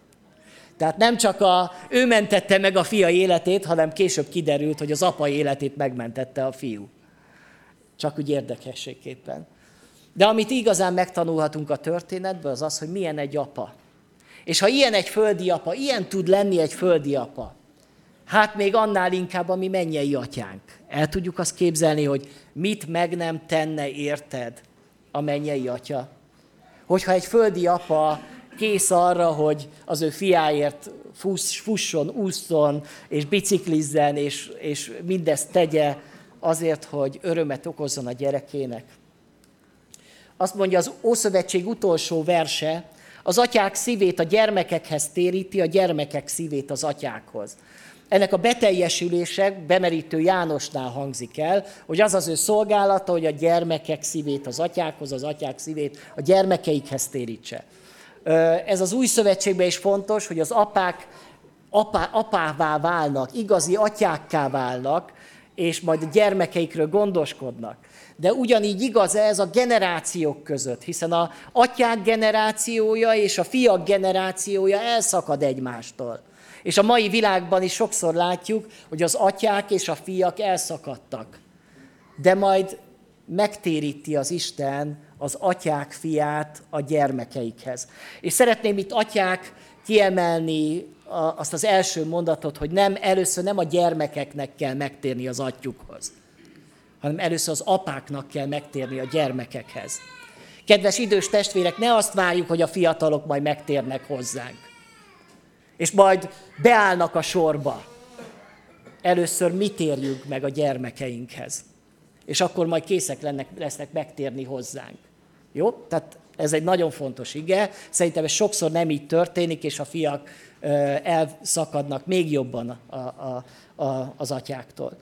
Speaker 2: Tehát nem csak a, ő mentette meg a fia életét, hanem később kiderült, hogy az apa életét megmentette a fiú. Csak úgy érdekességképpen. De amit igazán megtanulhatunk a történetből, az az, hogy milyen egy apa. És ha ilyen egy földi apa, ilyen tud lenni egy földi apa, hát még annál inkább a mi mennyei atyánk. El tudjuk azt képzelni, hogy mit meg nem tenne érted a mennyei atya. Hogyha egy földi apa kész arra, hogy az ő fiáért fuss, fusson, ússzon, és biciklizzen, és, és mindezt tegye azért, hogy örömet okozzon a gyerekének. Azt mondja az Ószövetség utolsó verse, az atyák szívét a gyermekekhez téríti, a gyermekek szívét az atyákhoz. Ennek a beteljesülése bemerítő Jánosnál hangzik el, hogy az az ő szolgálata, hogy a gyermekek szívét az atyákhoz, az atyák szívét a gyermekeikhez térítse. Ez az új szövetségben is fontos, hogy az apák apá, apává válnak, igazi atyákká válnak, és majd a gyermekeikről gondoskodnak. De ugyanígy igaz ez a generációk között, hiszen a atyák generációja és a fiak generációja elszakad egymástól. És a mai világban is sokszor látjuk, hogy az atyák és a fiak elszakadtak. De majd megtéríti az Isten az atyák fiát a gyermekeikhez. És szeretném itt atyák kiemelni azt az első mondatot, hogy nem először nem a gyermekeknek kell megtérni az atyukhoz, hanem először az apáknak kell megtérni a gyermekekhez. Kedves idős testvérek, ne azt várjuk, hogy a fiatalok majd megtérnek hozzánk. És majd beállnak a sorba. Először mi térjünk meg a gyermekeinkhez. És akkor majd készek lennek, lesznek megtérni hozzánk. Jó? Tehát ez egy nagyon fontos ige. Szerintem ez sokszor nem így történik, és a fiak elszakadnak még jobban a, a, a, az atyáktól.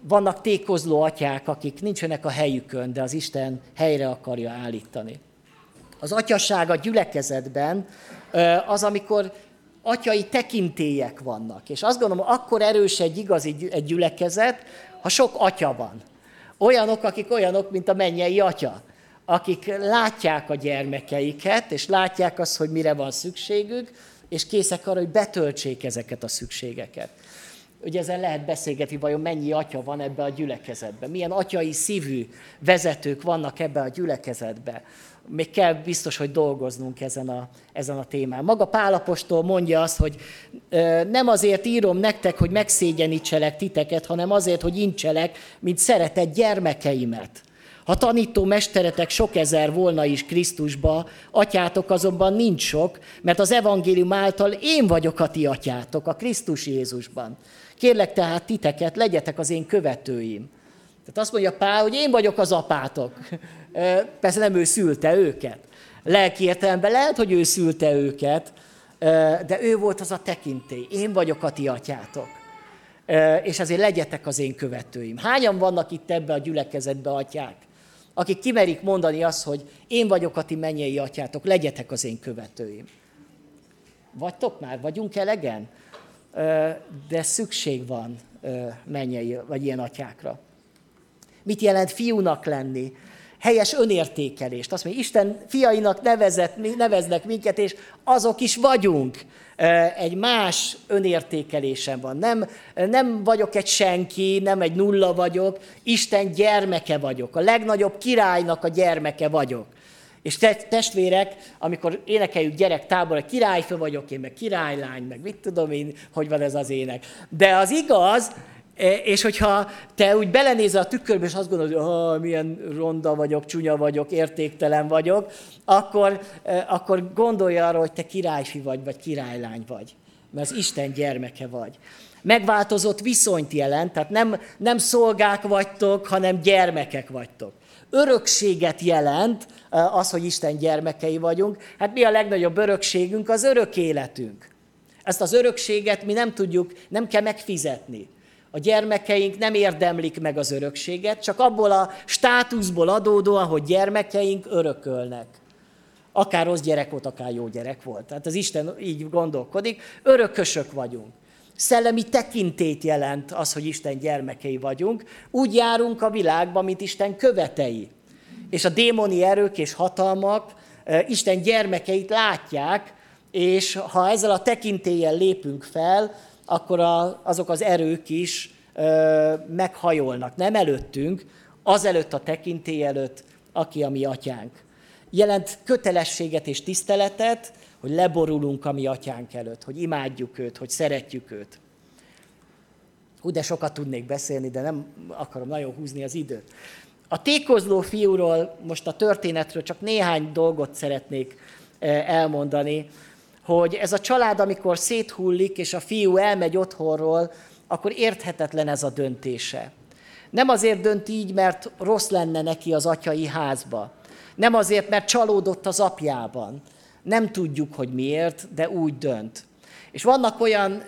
Speaker 2: Vannak tékozló atyák, akik nincsenek a helyükön, de az Isten helyre akarja állítani. Az atyasság a gyülekezetben az, amikor atyai tekintélyek vannak. És azt gondolom, akkor erős egy igazi egy gyülekezet, ha sok atya van. Olyanok, akik olyanok, mint a mennyei atya akik látják a gyermekeiket, és látják azt, hogy mire van szükségük, és készek arra, hogy betöltsék ezeket a szükségeket. Ugye ezen lehet beszélgetni, vajon mennyi atya van ebbe a gyülekezetben, milyen atyai szívű vezetők vannak ebbe a gyülekezetbe. Még kell biztos, hogy dolgoznunk ezen a, ezen a témán. Maga Pálapostól mondja azt, hogy nem azért írom nektek, hogy megszégyenítselek titeket, hanem azért, hogy incselek, mint szeretett gyermekeimet. Ha tanító mesteretek sok ezer volna is Krisztusba, atyátok azonban nincs sok, mert az evangélium által én vagyok a ti atyátok, a Krisztus Jézusban. Kérlek tehát titeket, legyetek az én követőim. Tehát azt mondja Pál, hogy én vagyok az apátok. Persze nem ő szülte őket. Lelki értelemben lehet, hogy ő szülte őket, de ő volt az a tekintély. Én vagyok a ti atyátok. És azért legyetek az én követőim. Hányan vannak itt ebbe a gyülekezetbe atyák? akik kimerik mondani azt, hogy én vagyok a ti mennyei atyátok, legyetek az én követőim. Vagytok már? Vagyunk elegen? De szükség van mennyei, vagy ilyen atyákra. Mit jelent fiúnak lenni? Helyes önértékelést. Azt mondja, Isten fiainak nevezett, neveznek minket, és azok is vagyunk egy más önértékelésem van. Nem, nem vagyok egy senki, nem egy nulla vagyok, Isten gyermeke vagyok. A legnagyobb királynak a gyermeke vagyok. És te, testvérek, amikor énekeljük gyerek tábor, királyfő vagyok én, meg királylány, meg mit tudom én, hogy van ez az ének. De az igaz, és hogyha te úgy belenézel a tükörbe, és azt gondolod, hogy oh, milyen ronda vagyok, csúnya vagyok, értéktelen vagyok, akkor, e, akkor gondolj arra, hogy te királyfi vagy, vagy királylány vagy. Mert az Isten gyermeke vagy. Megváltozott viszonyt jelent, tehát nem, nem szolgák vagytok, hanem gyermekek vagytok. Örökséget jelent e, az, hogy Isten gyermekei vagyunk. Hát mi a legnagyobb örökségünk? Az örök életünk. Ezt az örökséget mi nem tudjuk, nem kell megfizetni. A gyermekeink nem érdemlik meg az örökséget, csak abból a státuszból adódóan, hogy gyermekeink örökölnek. Akár rossz gyerek volt, akár jó gyerek volt. Tehát az Isten így gondolkodik. Örökösök vagyunk. Szellemi tekintét jelent az, hogy Isten gyermekei vagyunk. Úgy járunk a világban, mint Isten követei. És a démoni erők és hatalmak Isten gyermekeit látják, és ha ezzel a tekintéllyel lépünk fel, akkor a, azok az erők is ö, meghajolnak. Nem előttünk, azelőtt a tekintély előtt, aki a mi atyánk. Jelent kötelességet és tiszteletet, hogy leborulunk a mi atyánk előtt, hogy imádjuk őt, hogy szeretjük őt. Hú, de sokat tudnék beszélni, de nem akarom nagyon húzni az időt. A tékozló fiúról, most a történetről csak néhány dolgot szeretnék elmondani, hogy ez a család, amikor széthullik, és a fiú elmegy otthonról, akkor érthetetlen ez a döntése. Nem azért dönt így, mert rossz lenne neki az atyai házba. Nem azért, mert csalódott az apjában. Nem tudjuk, hogy miért, de úgy dönt. És vannak olyan,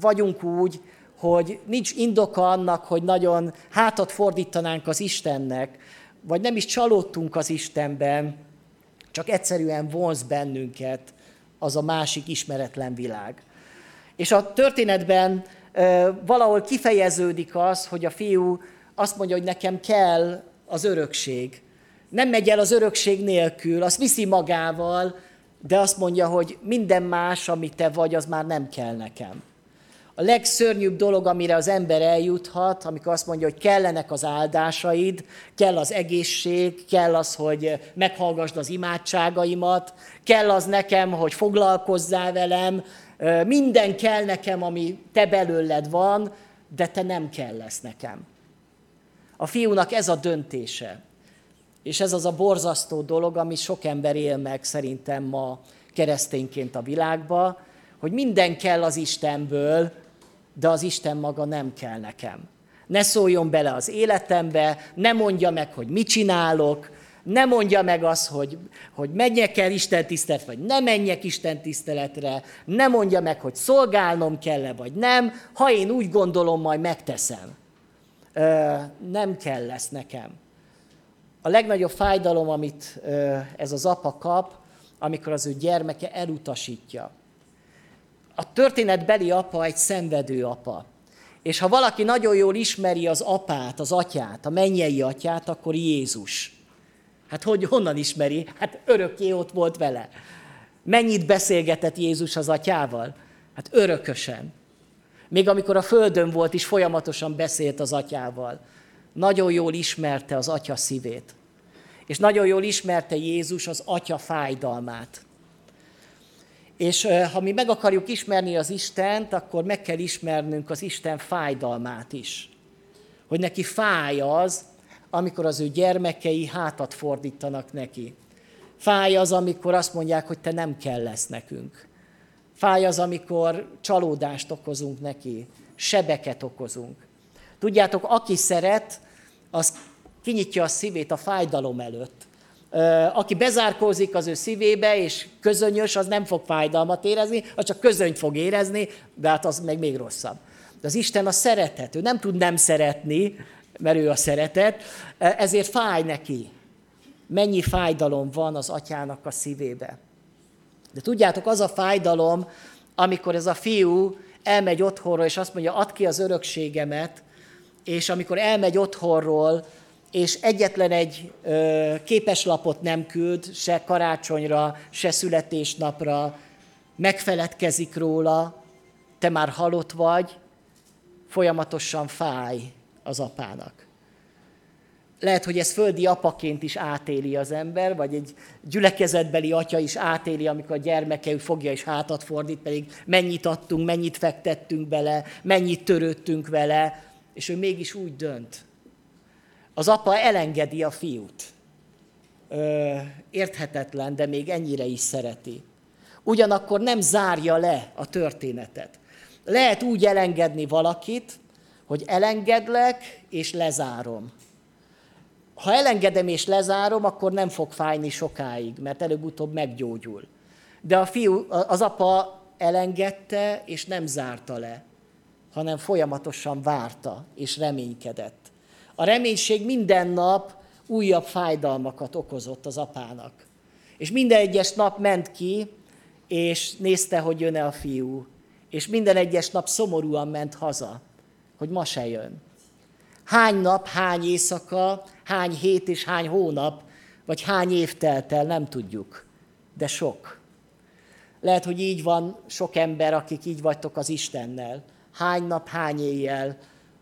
Speaker 2: vagyunk úgy, hogy nincs indoka annak, hogy nagyon hátat fordítanánk az Istennek, vagy nem is csalódtunk az Istenben, csak egyszerűen vonz bennünket az a másik ismeretlen világ. És a történetben valahol kifejeződik az, hogy a fiú azt mondja, hogy nekem kell az örökség. Nem megy el az örökség nélkül, azt viszi magával, de azt mondja, hogy minden más, amit te vagy, az már nem kell nekem. A legszörnyűbb dolog, amire az ember eljuthat, amikor azt mondja, hogy kellenek az áldásaid, kell az egészség, kell az, hogy meghallgasd az imádságaimat, kell az nekem, hogy foglalkozzál velem, minden kell nekem, ami te belőled van, de te nem kell lesz nekem. A fiúnak ez a döntése. És ez az a borzasztó dolog, ami sok ember él meg szerintem ma keresztényként a világba, hogy minden kell az Istenből, de az Isten maga nem kell nekem. Ne szóljon bele az életembe, ne mondja meg, hogy mit csinálok, ne mondja meg azt, hogy, hogy menjek el Isten tisztelet, vagy ne menjek Isten tiszteletre, ne mondja meg, hogy szolgálnom kell-e, vagy nem. Ha én úgy gondolom, majd megteszem. Ö, nem kell lesz nekem. A legnagyobb fájdalom, amit ö, ez az apa kap, amikor az ő gyermeke elutasítja. A történetbeli apa egy szenvedő apa. És ha valaki nagyon jól ismeri az apát, az atyát, a mennyei atyát, akkor Jézus. Hát hogy honnan ismeri? Hát örökké ott volt vele. Mennyit beszélgetett Jézus az atyával? Hát örökösen. Még amikor a földön volt is, folyamatosan beszélt az atyával. Nagyon jól ismerte az atya szívét. És nagyon jól ismerte Jézus az atya fájdalmát. És ha mi meg akarjuk ismerni az Istent, akkor meg kell ismernünk az Isten fájdalmát is. Hogy neki fáj az, amikor az ő gyermekei hátat fordítanak neki. Fáj az, amikor azt mondják, hogy te nem kell lesz nekünk. Fáj az, amikor csalódást okozunk neki, sebeket okozunk. Tudjátok, aki szeret, az kinyitja a szívét a fájdalom előtt. Aki bezárkózik az ő szívébe, és közönyös, az nem fog fájdalmat érezni, az csak közönyt fog érezni, de hát az meg még rosszabb. De az Isten a szeretet, ő nem tud nem szeretni, mert ő a szeretet, ezért fáj neki. Mennyi fájdalom van az atyának a szívébe. De tudjátok, az a fájdalom, amikor ez a fiú elmegy otthonról, és azt mondja, add ki az örökségemet, és amikor elmegy otthonról, és egyetlen egy képeslapot nem küld, se karácsonyra, se születésnapra, megfeledkezik róla, te már halott vagy, folyamatosan fáj az apának. Lehet, hogy ez földi apaként is átéli az ember, vagy egy gyülekezetbeli atya is átéli, amikor a gyermeke ő fogja és hátat fordít, pedig mennyit adtunk, mennyit fektettünk bele, mennyit törődtünk vele, és ő mégis úgy dönt. Az apa elengedi a fiút. Ö, érthetetlen, de még ennyire is szereti. Ugyanakkor nem zárja le a történetet. Lehet úgy elengedni valakit, hogy elengedlek és lezárom. Ha elengedem és lezárom, akkor nem fog fájni sokáig, mert előbb-utóbb meggyógyul. De a fiú, az apa elengedte és nem zárta le, hanem folyamatosan várta és reménykedett. A reménység minden nap újabb fájdalmakat okozott az apának. És minden egyes nap ment ki, és nézte, hogy jön-e a fiú. És minden egyes nap szomorúan ment haza, hogy ma se jön. Hány nap, hány éjszaka, hány hét és hány hónap, vagy hány év telt el, nem tudjuk. De sok. Lehet, hogy így van sok ember, akik így vagytok az Istennel. Hány nap, hány éjjel,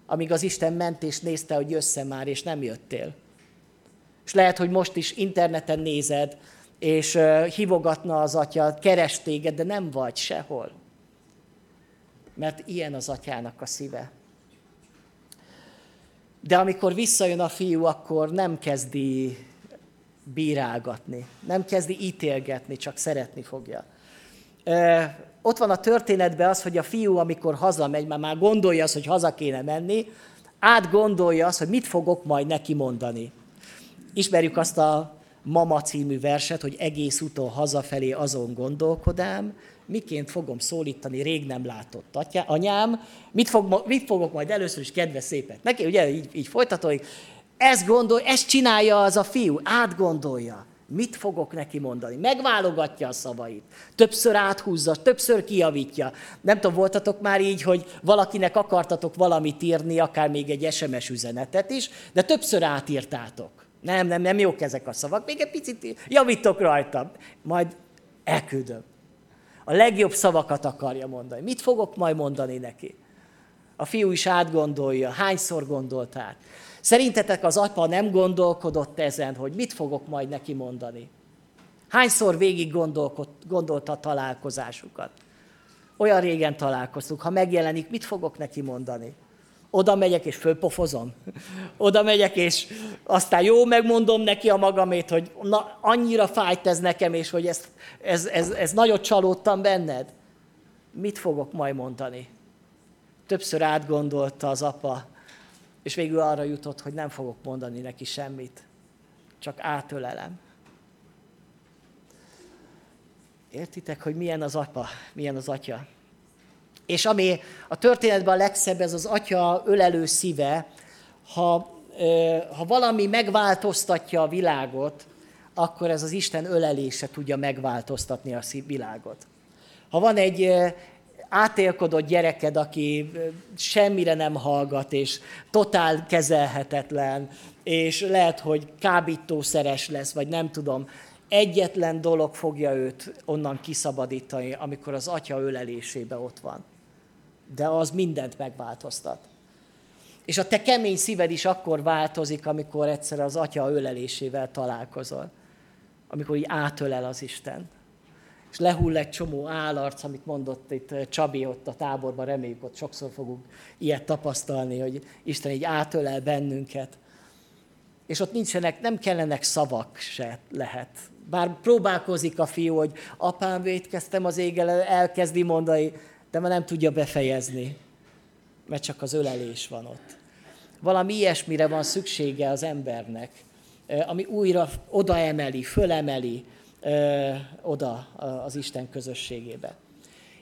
Speaker 2: amíg az Isten ment és nézte, hogy jössze már, és nem jöttél. És lehet, hogy most is interneten nézed, és hívogatna az atya, keres téged, de nem vagy sehol. Mert ilyen az atyának a szíve. De amikor visszajön a fiú, akkor nem kezdi bírálgatni, nem kezdi ítélgetni, csak szeretni fogja. Ott van a történetben az, hogy a fiú, amikor hazamegy, már, már gondolja azt, hogy haza kéne menni, átgondolja azt, hogy mit fogok majd neki mondani. Ismerjük azt a Mama című verset, hogy egész úton hazafelé azon gondolkodám, miként fogom szólítani rég nem látott atya, anyám, mit, fog, mit fogok majd először is kedve szépet neki, ugye így, így folytatódik. Ezt gondol, ezt csinálja az a fiú, átgondolja. Mit fogok neki mondani? Megválogatja a szavait. Többször áthúzza, többször kijavítja. Nem tudom, voltatok már így, hogy valakinek akartatok valamit írni, akár még egy SMS üzenetet is, de többször átírtátok. Nem, nem, nem jók ezek a szavak, még egy picit javítok rajta. Majd elküldöm. A legjobb szavakat akarja mondani. Mit fogok majd mondani neki? A fiú is átgondolja, hányszor gondolt át. Szerintetek az apa nem gondolkodott ezen, hogy mit fogok majd neki mondani? Hányszor végig gondolta a találkozásukat? Olyan régen találkoztunk, ha megjelenik, mit fogok neki mondani? Oda megyek és fölpofozom. [laughs] Oda megyek és aztán jó megmondom neki a magamét, hogy na, annyira fájt ez nekem, és hogy ez, ez, ez, ez nagyot csalódtam benned. Mit fogok majd mondani? Többször átgondolta az apa, és végül arra jutott, hogy nem fogok mondani neki semmit, csak átölelem. Értitek, hogy milyen az apa, milyen az atya? És ami a történetben a legszebb, ez az atya ölelő szíve, ha, ha valami megváltoztatja a világot, akkor ez az Isten ölelése tudja megváltoztatni a világot. Ha van egy átélkodott gyereked, aki semmire nem hallgat, és totál kezelhetetlen, és lehet, hogy kábítószeres lesz, vagy nem tudom, egyetlen dolog fogja őt onnan kiszabadítani, amikor az atya ölelésébe ott van de az mindent megváltoztat. És a te kemény szíved is akkor változik, amikor egyszer az atya ölelésével találkozol. Amikor így átölel az Isten. És lehull egy csomó állarc, amit mondott itt Csabi ott a táborban, reméljük ott sokszor fogunk ilyet tapasztalni, hogy Isten így átölel bennünket. És ott nincsenek, nem kellenek szavak se lehet. Bár próbálkozik a fiú, hogy apám vétkeztem az éggel, elkezdi mondani, de már nem tudja befejezni, mert csak az ölelés van ott. Valami ilyesmire van szüksége az embernek, ami újra odaemeli, fölemeli oda az Isten közösségébe.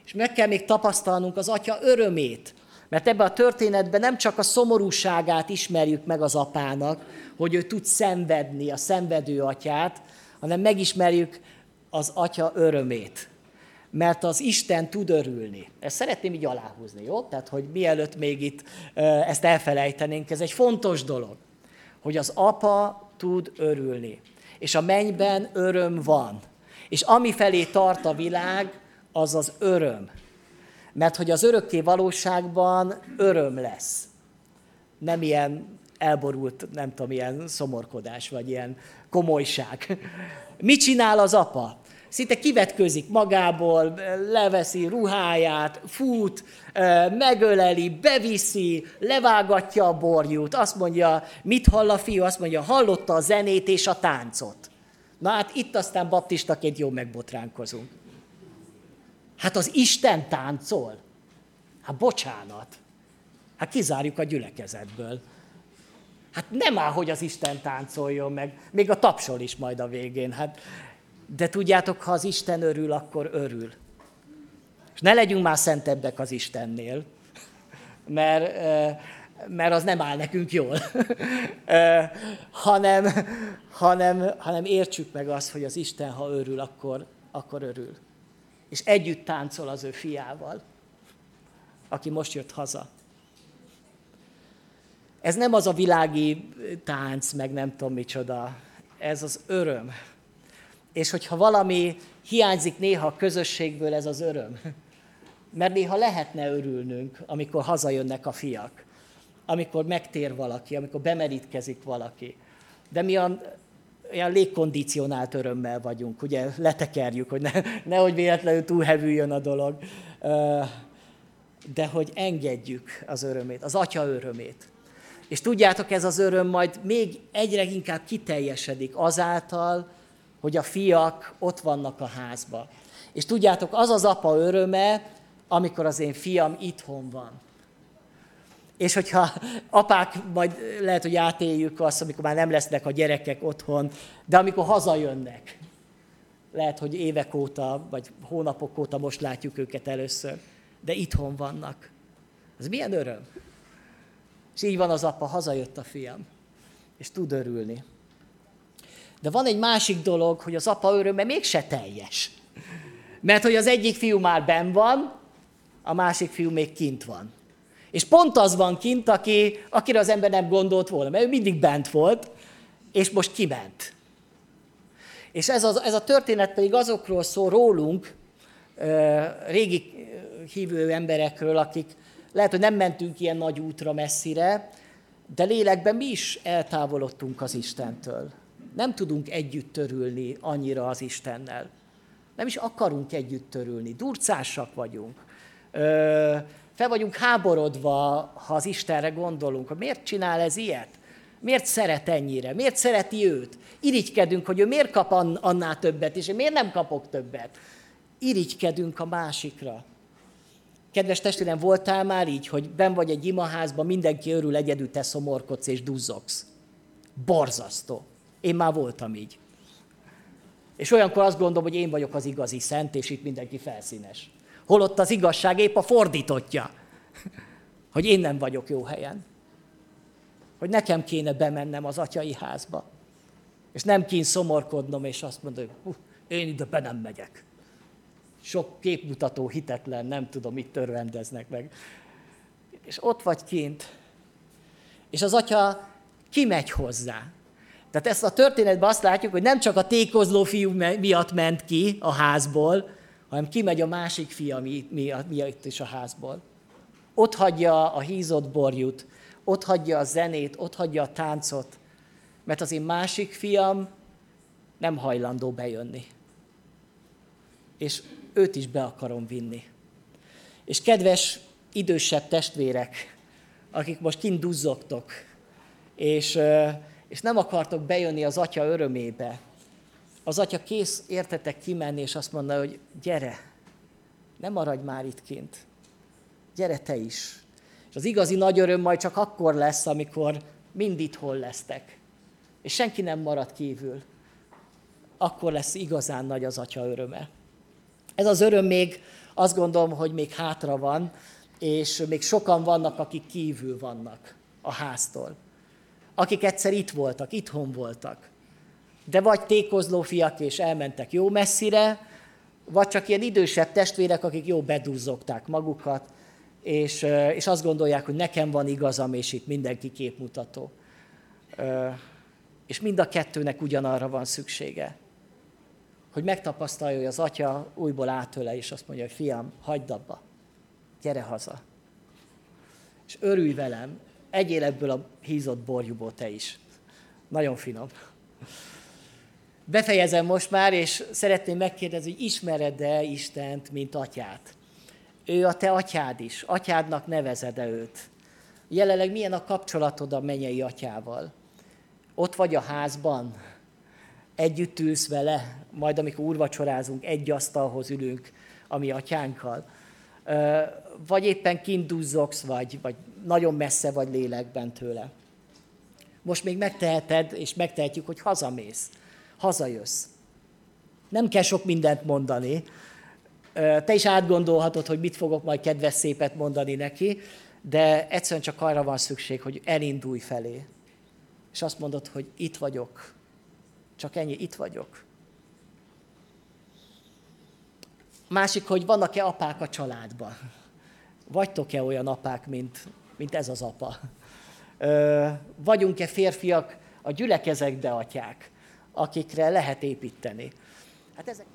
Speaker 2: És meg kell még tapasztalnunk az atya örömét, mert ebben a történetben nem csak a szomorúságát ismerjük meg az apának, hogy ő tud szenvedni, a szenvedő atyát, hanem megismerjük az atya örömét mert az Isten tud örülni. Ezt szeretném így aláhúzni, jó? Tehát, hogy mielőtt még itt ezt elfelejtenénk, ez egy fontos dolog, hogy az apa tud örülni. És a mennyben öröm van. És ami felé tart a világ, az az öröm. Mert hogy az örökké valóságban öröm lesz. Nem ilyen elborult, nem tudom, ilyen szomorkodás, vagy ilyen komolyság. Mit csinál az apa? Szinte kivetközik magából, leveszi ruháját, fut, megöleli, beviszi, levágatja a borjút, azt mondja, mit hall a fiú, azt mondja, hallotta a zenét és a táncot. Na hát itt aztán baptistaként jó megbotránkozunk. Hát az Isten táncol. Hát bocsánat. Hát kizárjuk a gyülekezetből. Hát nem áll, hogy az Isten táncoljon meg. Még a tapsol is majd a végén. Hát de tudjátok, ha az Isten örül, akkor örül. És ne legyünk már szentebbek az Istennél, mert mert az nem áll nekünk jól, [laughs] hanem, hanem, hanem értsük meg azt, hogy az Isten, ha örül, akkor, akkor örül. És együtt táncol az ő fiával, aki most jött haza. Ez nem az a világi tánc, meg nem tudom micsoda. Ez az öröm. És hogyha valami hiányzik néha a közösségből, ez az öröm. Mert néha lehetne örülnünk, amikor hazajönnek a fiak, amikor megtér valaki, amikor bemerítkezik valaki. De mi a, olyan légkondicionált örömmel vagyunk, ugye letekerjük, hogy ne, nehogy véletlenül túlhevüljön a dolog, de hogy engedjük az örömét, az atya örömét. És tudjátok, ez az öröm majd még egyre inkább kiteljesedik azáltal, hogy a fiak ott vannak a házba. És tudjátok, az az apa öröme, amikor az én fiam itthon van. És hogyha apák, majd lehet, hogy átéljük azt, amikor már nem lesznek a gyerekek otthon, de amikor hazajönnek, lehet, hogy évek óta, vagy hónapok óta most látjuk őket először, de itthon vannak. Ez milyen öröm? És így van az apa, hazajött a fiam, és tud örülni. De van egy másik dolog, hogy az apa öröme mégse teljes. Mert hogy az egyik fiú már ben van, a másik fiú még kint van. És pont az van kint, aki, akire az ember nem gondolt volna, mert ő mindig bent volt, és most kiment. És ez a, ez a történet pedig azokról szól rólunk, régi hívő emberekről, akik lehet, hogy nem mentünk ilyen nagy útra messzire, de lélekben mi is eltávolodtunk az Istentől. Nem tudunk együtt törülni annyira az Istennel. Nem is akarunk együtt törülni. Durcásak vagyunk. Ö, fel vagyunk háborodva, ha az Istenre gondolunk, miért csinál ez ilyet? Miért szeret ennyire? Miért szereti őt? Irigykedünk, hogy ő miért kap annál többet, és én miért nem kapok többet? Irigykedünk a másikra. Kedves testvérem, voltál már így, hogy ben vagy egy imaházban, mindenki örül, egyedül te szomorkodsz és duzzogsz. Borzasztó. Én már voltam így. És olyankor azt gondolom, hogy én vagyok az igazi szent, és itt mindenki felszínes. Holott az igazság épp a fordítottja, hogy én nem vagyok jó helyen. Hogy nekem kéne bemennem az atyai házba. És nem kéne szomorkodnom, és azt mondom, hogy én ide be nem megyek sok képmutató hitetlen, nem tudom, mit törvendeznek meg. És ott vagy kint, és az atya kimegy hozzá. Tehát ezt a történetben azt látjuk, hogy nem csak a tékozló fiú miatt ment ki a házból, hanem kimegy a másik fia miatt is a házból. Ott hagyja a hízott borjút, ott hagyja a zenét, ott hagyja a táncot, mert az én másik fiam nem hajlandó bejönni. És őt is be akarom vinni. És kedves idősebb testvérek, akik most kint duzzogtok, és, és nem akartok bejönni az atya örömébe, az atya kész értetek kimenni, és azt mondja, hogy gyere, ne maradj már itt kint, gyere te is. És az igazi nagy öröm majd csak akkor lesz, amikor mind itthon lesztek, és senki nem marad kívül. Akkor lesz igazán nagy az atya öröme. Ez az öröm még azt gondolom, hogy még hátra van, és még sokan vannak, akik kívül vannak a háztól. Akik egyszer itt voltak, itthon voltak. De vagy tékozló fiak és elmentek jó messzire, vagy csak ilyen idősebb testvérek, akik jó bedúzzogták magukat, és, és azt gondolják, hogy nekem van igazam, és itt mindenki képmutató. És mind a kettőnek ugyanarra van szüksége hogy megtapasztalja, hogy az atya újból átöle, és azt mondja, hogy fiam, hagyd abba, gyere haza. És örülj velem, egyél ebből a hízott borjúból te is. Nagyon finom. Befejezem most már, és szeretném megkérdezni, hogy ismered-e Istent, mint atyát? Ő a te atyád is. Atyádnak nevezed-e őt? Jelenleg milyen a kapcsolatod a menyei atyával? Ott vagy a házban, együtt ülsz vele, majd amikor úrvacsorázunk, egy asztalhoz ülünk a mi atyánkkal. Vagy éppen kint duzzogsz, vagy, vagy nagyon messze vagy lélekben tőle. Most még megteheted, és megtehetjük, hogy hazamész, hazajössz. Nem kell sok mindent mondani. Te is átgondolhatod, hogy mit fogok majd kedves szépet mondani neki, de egyszerűen csak arra van szükség, hogy elindulj felé. És azt mondod, hogy itt vagyok. Csak ennyi, itt vagyok. Másik, hogy vannak-e apák a családban? Vagytok-e olyan apák, mint, mint ez az apa? Vagyunk-e férfiak a gyülekezekbe atyák, akikre lehet építeni? Hát ezek...